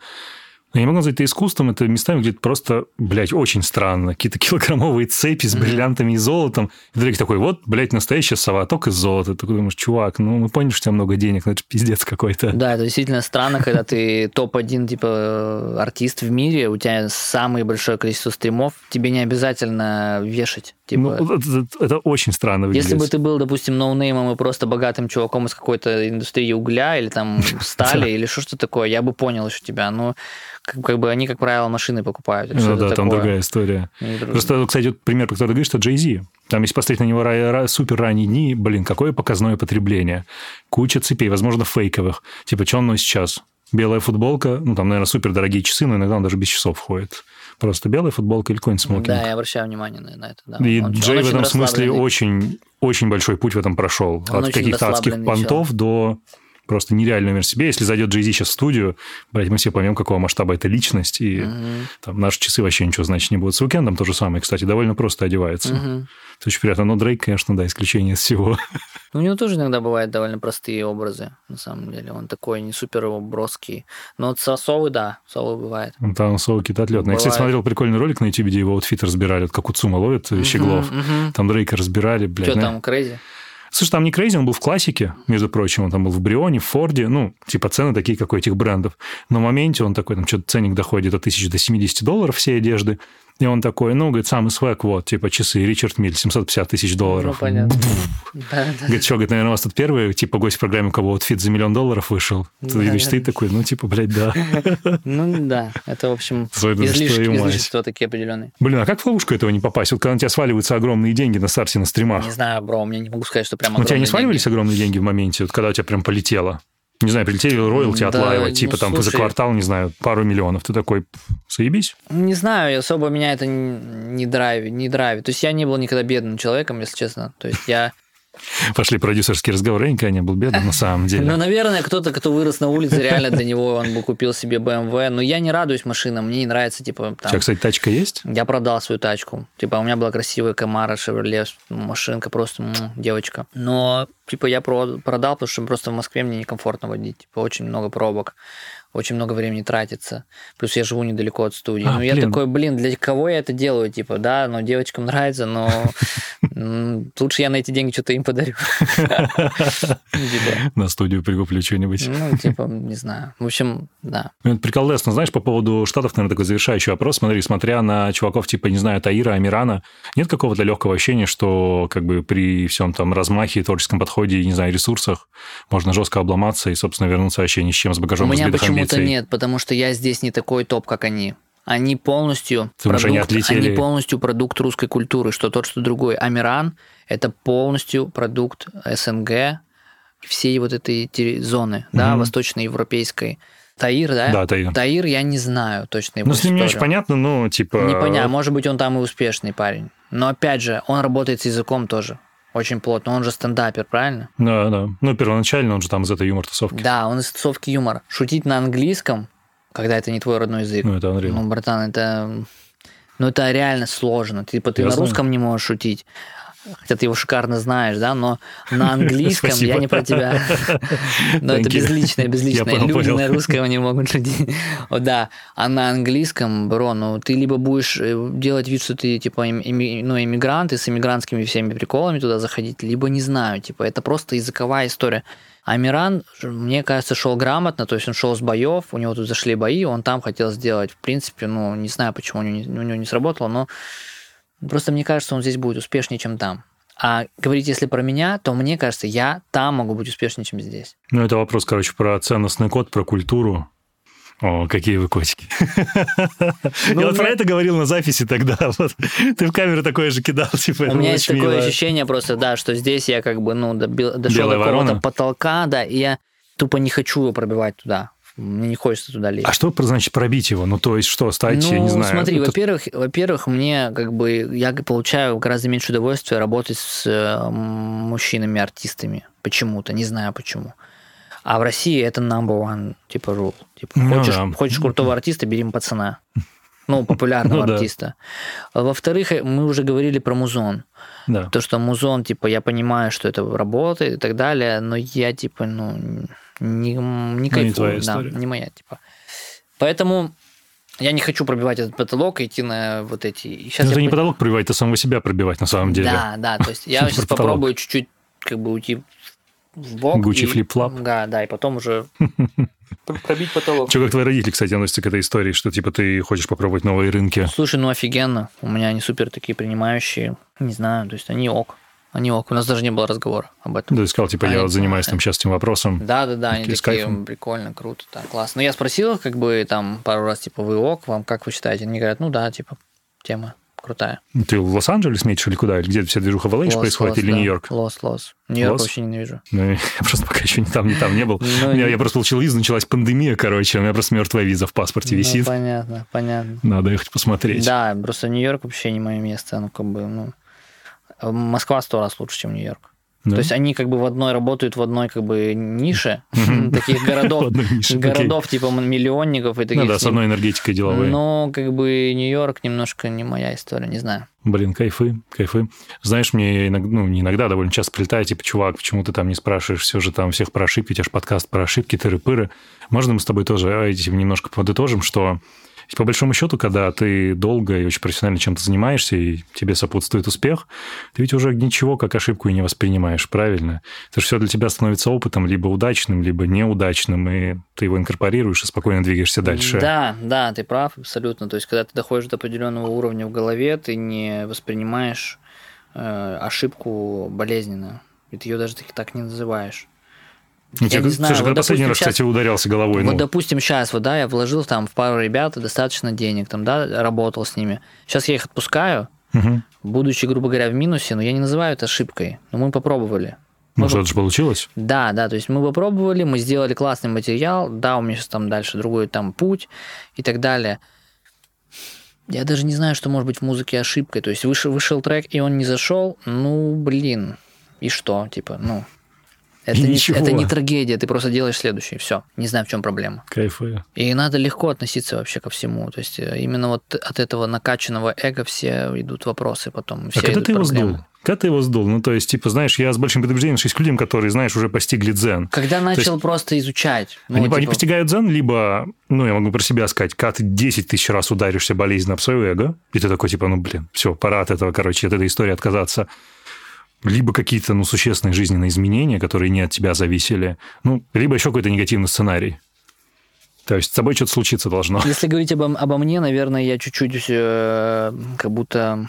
я не могу назвать это искусством, это местами выглядит просто, блядь, очень странно. Какие-то килограммовые цепи с бриллиантами и золотом. И ты такой, вот, блядь, настоящий соваток из золота. Ты такой думаешь, чувак, ну мы поняли, что у тебя много денег, но это пиздец какой-то. Да, это действительно странно, когда ты топ-1, типа, артист в мире, у тебя самое большое количество стримов, тебе не обязательно вешать. Типа, ну, это, это очень странно выглядит. Если бы ты был, допустим, ноунеймом и просто богатым чуваком из какой-то индустрии угля или там стали или что-то такое, я бы понял еще тебя. Но как, как бы они, как правило, машины покупают. Ну да, там такое. другая история. Просто, кстати, вот пример, про который ты говоришь, что Jay-Z. Там, если посмотреть на него супер ранние дни, блин, какое показное потребление. Куча цепей, возможно, фейковых. Типа, что он носит сейчас? Белая футболка, ну, там, наверное, супер дорогие часы, но иногда он даже без часов ходит. Просто белая футболка или какой-нибудь смокинг. Да, я обращаю внимание на, это. Да. И он, Джей он в этом смысле очень, очень большой путь в этом прошел. Он От каких-то адских понтов до просто нереальную умер себе. Если зайдет Jay-Z сейчас в студию, блядь, мы все поймем, какого масштаба это личность, и uh-huh. там наши часы вообще ничего значить не будут. С Уикендом то же самое, кстати, довольно просто одевается. Uh-huh. Это очень приятно. Но Дрейк, конечно, да, исключение из всего. Ну, у него тоже иногда бывают довольно простые образы, на самом деле. Он такой не супер броский. Но вот совы, да, совы бывает. Там совы какие-то отлетные. Я, кстати, смотрел прикольный ролик на YouTube, где его outfit разбирали, вот как у Цума ловит uh-huh, Щеглов. Там Дрейка разбирали, блядь. Что там, crazy? Слушай, там не crazy, он был в классике, между прочим, он там был в Брионе, в Форде, ну, типа цены такие, как у этих брендов. Но в моменте он такой, там что-то ценник доходит до 1000 до 70 долларов все одежды. И он такой, ну, говорит, самый свек, вот, типа часы, Ричард Миль, 750 тысяч долларов. Ну, понятно. Говорит, что, говорит, наверное, у вас тут первый, типа, гость в программе, у кого вот за миллион долларов вышел. Ты видишь, ты такой, ну, типа, блядь, да. Ну, да, это, в общем, излишки, излишества такие определенные. Блин, а как в ловушку этого не попасть? Вот когда у тебя сваливаются огромные деньги на старте на стримах. Не знаю, бро, мне не могу сказать, что прям У тебя не сваливались огромные деньги в моменте, вот когда у тебя прям полетело? Не знаю, прилетели роялти от Лайва, ну, типа там слушай, за квартал, не знаю, пару миллионов. Ты такой, заебись? Не знаю, особо меня это не драйвит, не драйвит. То есть я не был никогда бедным человеком, если честно. То есть я Пошли продюсерские разговоры, я никогда не был бедным на самом деле. Ну, наверное, кто-то, кто вырос на улице, реально для него он бы купил себе BMW. Но я не радуюсь машинам, мне не нравится, типа... Там... У тебя, кстати, тачка есть? Я продал свою тачку. Типа, у меня была красивая Камара, Шевроле, машинка просто, девочка. Но, типа, я продал, потому что просто в Москве мне некомфортно водить. Типа, очень много пробок очень много времени тратится. Плюс я живу недалеко от студии. А, ну, я такой, блин, для кого я это делаю? Типа, да, но девочкам нравится, но лучше я на эти деньги что-то им подарю. Типа. На студию прикуплю что-нибудь. Ну, типа, не знаю. В общем, да. Прикол Лесно, знаешь, по поводу Штатов, наверное, такой завершающий вопрос. Смотри, смотря на чуваков типа, не знаю, Таира, Амирана, нет какого-то легкого ощущения, что как бы при всем там размахе, творческом подходе, не знаю, ресурсах можно жестко обломаться и, собственно, вернуться вообще ни с чем, с багажом разбитых почему-то нет, потому что я здесь не такой топ, как они. Они полностью, продукт, они, они полностью продукт русской культуры, что тот, что другой. Амиран – это полностью продукт СНГ, всей вот этой зоны, угу. да, восточноевропейской. Таир, да? Да, Таир. Таир я не знаю точно его Ну, с ним не очень понятно, но типа... Не понятно, может быть, он там и успешный парень. Но опять же, он работает с языком тоже очень плотно. Он же стендапер, правильно? Да, да. Ну, первоначально он же там из этой юмор-тусовки. Да, он из тусовки юмора. Шутить на английском, когда это не твой родной язык. Ну, это Unreal. Ну, братан, это... Ну, это реально сложно. Типа, ты Я на знаю. русском не можешь шутить, хотя ты его шикарно знаешь, да, но на английском я не про тебя. Но это безличное, безличное. Люди на русском не могут шутить. Да, а на английском, бро, ну ты либо будешь э, делать вид, что ты типа ну, иммигрант, и с иммигрантскими всеми приколами туда заходить, либо не знаю, типа это просто языковая история. А Миран, мне кажется, шел грамотно, то есть он шел с боев, у него тут зашли бои, он там хотел сделать, в принципе, ну, не знаю, почему у него не, у него не сработало, но Просто мне кажется, он здесь будет успешнее, чем там. А говорить, если про меня, то мне кажется, я там могу быть успешнее, чем здесь. Ну, это вопрос, короче, про ценностный код, про культуру. О, какие вы котики. Ну, Я вот про это говорил на записи тогда. Вот. Ты в камеру такое же кидал, типа. У меня есть такое ощущение просто, да, что здесь я как бы, ну, дошел до какого-то потолка, да, и я тупо не хочу его пробивать туда. Мне не хочется туда лезть. А что значит пробить его? Ну, то есть что, стать, ну, я не знаю... смотри, это... во-первых, во-первых, мне как бы... Я получаю гораздо меньше удовольствия работать с э, мужчинами-артистами. Почему-то, не знаю почему. А в России это number one, типа, rule. Типа, ну, хочешь, да. хочешь крутого артиста, бери пацана. Ну, популярного ну, артиста. Да. Во-вторых, мы уже говорили про музон. Да. То, что музон, типа, я понимаю, что это работает и так далее, но я, типа, ну, не, не кайфую. Не твоя история. Да, не моя, типа. Поэтому я не хочу пробивать этот потолок и идти на вот эти... Сейчас это я... не потолок пробивать, это самого себя пробивать на самом деле. Да, да, то есть я сейчас попробую чуть-чуть как бы уйти в бок. Гуччи флип-флап. Да, да, и потом уже пробить потолок. Че, как твои родители, кстати, относятся к этой истории, что типа ты хочешь попробовать новые рынки? Слушай, ну офигенно. У меня они супер такие принимающие. Не знаю, то есть они ок. Они ок. У нас даже не было разговора об этом. Да, ты сказал, типа, а я вот занимаюсь там сейчас этим вопросом. Да, да, да, они такие, кайфом. прикольно, круто, так, классно. Но я спросил, как бы, там, пару раз, типа, вы ок, вам как вы считаете? Они говорят, ну да, типа, тема крутая. Ты в Лос-Анджелес метишь или куда? Или где вся движуха в LA происходит, или да. Нью-Йорк? Лос, Лос. Нью-Йорк вообще ненавижу. Ну, я просто пока еще ни там, ни там не был. Ну, я, я просто получил визу, началась пандемия, короче, у меня просто мертвая виза в паспорте ну, висит. понятно, понятно. Надо ехать посмотреть. Да, просто Нью-Йорк вообще не мое место, ну, как бы, ну... Москва сто раз лучше, чем Нью-Йорк. Да? То есть они как бы в одной работают в одной как бы нише таких городов, городов типа миллионников и таких. Ну да, с одной энергетикой деловой. Но как бы Нью-Йорк немножко не моя история, не знаю. Блин, кайфы, кайфы. Знаешь, мне иногда, ну, не иногда, довольно часто прилетает, типа, чувак, почему ты там не спрашиваешь все же там всех про ошибки, у тебя же подкаст про ошибки, тыры-пыры. Можно мы с тобой тоже а, немножко подытожим, что по большому счету, когда ты долго и очень профессионально чем-то занимаешься, и тебе сопутствует успех, ты ведь уже ничего как ошибку и не воспринимаешь, правильно? Это же все для тебя становится опытом, либо удачным, либо неудачным, и ты его инкорпорируешь и спокойно двигаешься дальше. Да, да, ты прав абсолютно. То есть, когда ты доходишь до определенного уровня в голове, ты не воспринимаешь э, ошибку болезненно. И ты ее даже так не называешь. Ну, я не знаю, слушай, вот, когда последний раз, сейчас, кстати, ударялся головой? Вот, ну... допустим, сейчас, вот, да, я вложил там в пару ребят достаточно денег, там, да, работал с ними. Сейчас я их отпускаю, угу. будучи, грубо говоря, в минусе, но я не называю это ошибкой. Но мы попробовали. Ну, что-то же получилось? Да, да, то есть мы попробовали, мы сделали классный материал, да, у меня сейчас там дальше другой там путь и так далее. Я даже не знаю, что может быть в музыке ошибкой. То есть вышел, вышел трек, и он не зашел, ну, блин, и что, типа, ну, это не, это не трагедия, ты просто делаешь следующее, все. Не знаю, в чем проблема. Кайфую. И надо легко относиться вообще ко всему. То есть э, именно вот от этого накачанного эго все идут вопросы потом. Все а когда ты проблемы. его сдул? Когда ты его сдул? Ну, то есть, типа, знаешь, я с большим предубеждением отношусь к людям, которые, знаешь, уже постигли дзен. Когда начал есть, просто изучать. Ну, они, типа... они постигают дзен, либо, ну, я могу про себя сказать, когда ты 10 тысяч раз ударишься болезненно об свое эго, и ты такой, типа, ну, блин, все, пора от этого, короче, от этой истории отказаться либо какие-то ну, существенные жизненные изменения, которые не от тебя зависели, ну, либо еще какой-то негативный сценарий. То есть с тобой что-то случиться должно. Если говорить обо, обо мне, наверное, я чуть-чуть э, как будто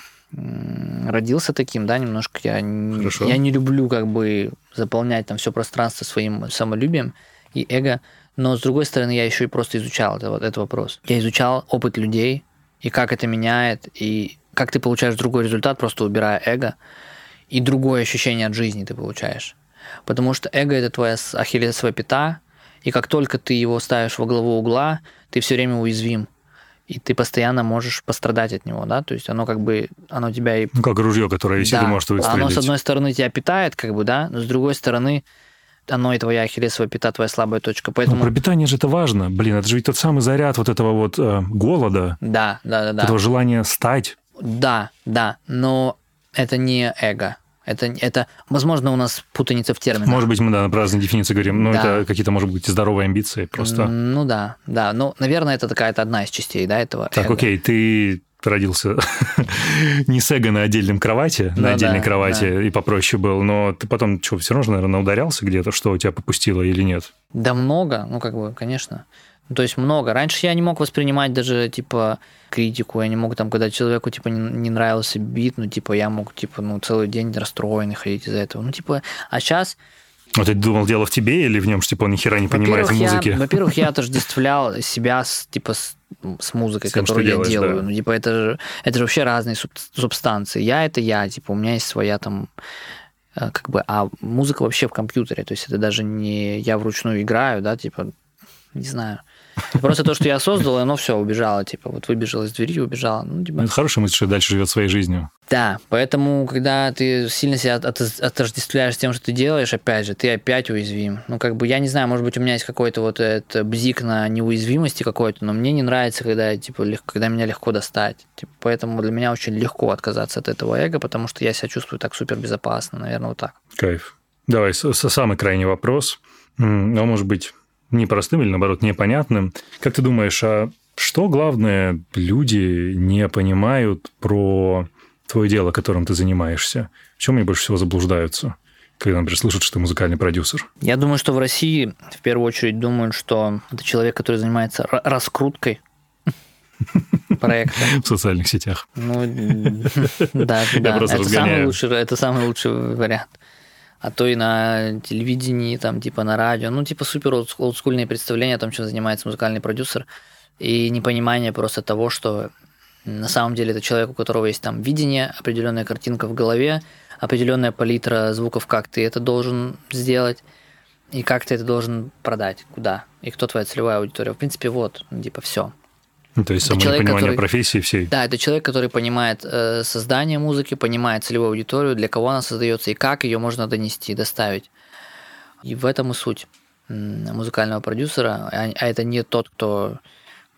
родился таким, да, немножко. Я, Хорошо. я не люблю как бы заполнять там все пространство своим самолюбием и эго, но с другой стороны, я еще и просто изучал это, вот, этот вопрос. Я изучал опыт людей и как это меняет, и как ты получаешь другой результат, просто убирая эго и другое ощущение от жизни ты получаешь. Потому что эго – это твоя ахиллесовая пята, и как только ты его ставишь во главу угла, ты все время уязвим. И ты постоянно можешь пострадать от него, да, то есть оно как бы, оно тебя и... Ну, как ружье, которое висит да. и может выстрелить. Оно, с одной стороны, тебя питает, как бы, да, но с другой стороны, оно и твоя ахиллесовая пята, твоя слабая точка. Поэтому... Ну, про питание же это важно. Блин, это же ведь тот самый заряд вот этого вот э, голода. Да, да, да, да. Этого желания стать. Да, да, но это не эго. Это, это, возможно, у нас путаница в терминах. Может быть, мы да, про разные дефиниции говорим, но да. это какие-то, может быть, здоровые амбиции просто. Ну да, да. Ну, наверное, это какая-то одна из частей, да, этого. Так, эго. окей, ты родился не с эго на отдельном кровати, ну, на отдельной да, кровати, да. и попроще был, но ты потом что, все равно, наверное, ударялся где-то, что у тебя попустило или нет? Да много, ну, как бы, конечно. Ну, то есть много. Раньше я не мог воспринимать даже, типа, критику, я не мог там, когда человеку, типа, не, не нравился бит, ну, типа, я мог, типа, ну, целый день расстроенный ходить из-за этого. Ну, типа, а сейчас Вот ты думал, дело в тебе или в нем, что типа он ни хера не понимает в музыке? Я, во-первых, я отождествлял себя с, типа, с, с музыкой, с тем, которую я делаешь, делаю. Да. Ну, типа, это же, это же вообще разные суб, субстанции. Я это я, типа, у меня есть своя там э, как бы, а музыка вообще в компьютере, то есть это даже не я вручную играю, да, типа, не знаю. Просто то, что я создал, оно все убежало, типа, вот выбежал из двери, убежало. Ну, типа... Это хорошая мысль, что дальше живет своей жизнью. Да, поэтому, когда ты сильно себя отождествляешь с тем, что ты делаешь, опять же, ты опять уязвим. Ну, как бы, я не знаю, может быть, у меня есть какой-то вот этот бзик на неуязвимости какой-то, но мне не нравится, когда, типа, легко, когда меня легко достать. Типа, поэтому для меня очень легко отказаться от этого эго, потому что я себя чувствую так супер безопасно, наверное, вот так. Кайф. Давай, самый крайний вопрос. Ну, может быть, непростым или, наоборот, непонятным. Как ты думаешь, а что главное люди не понимают про твое дело, которым ты занимаешься? В чем они больше всего заблуждаются? когда, например, слышат, что ты музыкальный продюсер? Я думаю, что в России в первую очередь думают, что это человек, который занимается раскруткой проекта. В социальных сетях. Ну, да, да. Это самый, лучший, это самый лучший вариант а то и на телевидении, там, типа на радио, ну, типа супер олдскульные представления о том, чем занимается музыкальный продюсер, и непонимание просто того, что на самом деле это человек, у которого есть там видение, определенная картинка в голове, определенная палитра звуков, как ты это должен сделать, и как ты это должен продать, куда, и кто твоя целевая аудитория. В принципе, вот, типа, все. Ну, то есть само человек, понимание который, профессии всей. Да, это человек, который понимает э, создание музыки, понимает целевую аудиторию, для кого она создается и как ее можно донести, доставить. И в этом и суть музыкального продюсера. А, а это не тот, кто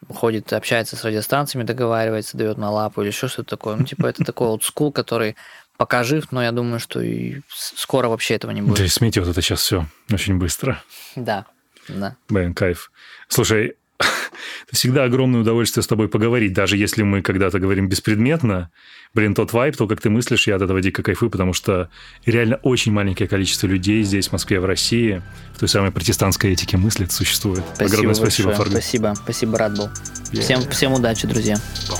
ходит, общается с радиостанциями, договаривается, дает на лапу или еще что-то такое. Ну, типа, это такой олдскул, который пока жив, но я думаю, что и скоро вообще этого не будет. Да и сметет это сейчас все очень быстро. Да, да. Блин, кайф. Слушай, всегда огромное удовольствие с тобой поговорить, даже если мы когда-то говорим беспредметно. Блин, тот вайп, то, как ты мыслишь, я от этого дико кайфую, потому что реально очень маленькое количество людей здесь, в Москве, в России, в той самой протестантской этике мыслит, существует. Спасибо Огромное спасибо, Фаргу. Спасибо, спасибо, рад был. Yeah. Всем, всем удачи, друзья. Бал.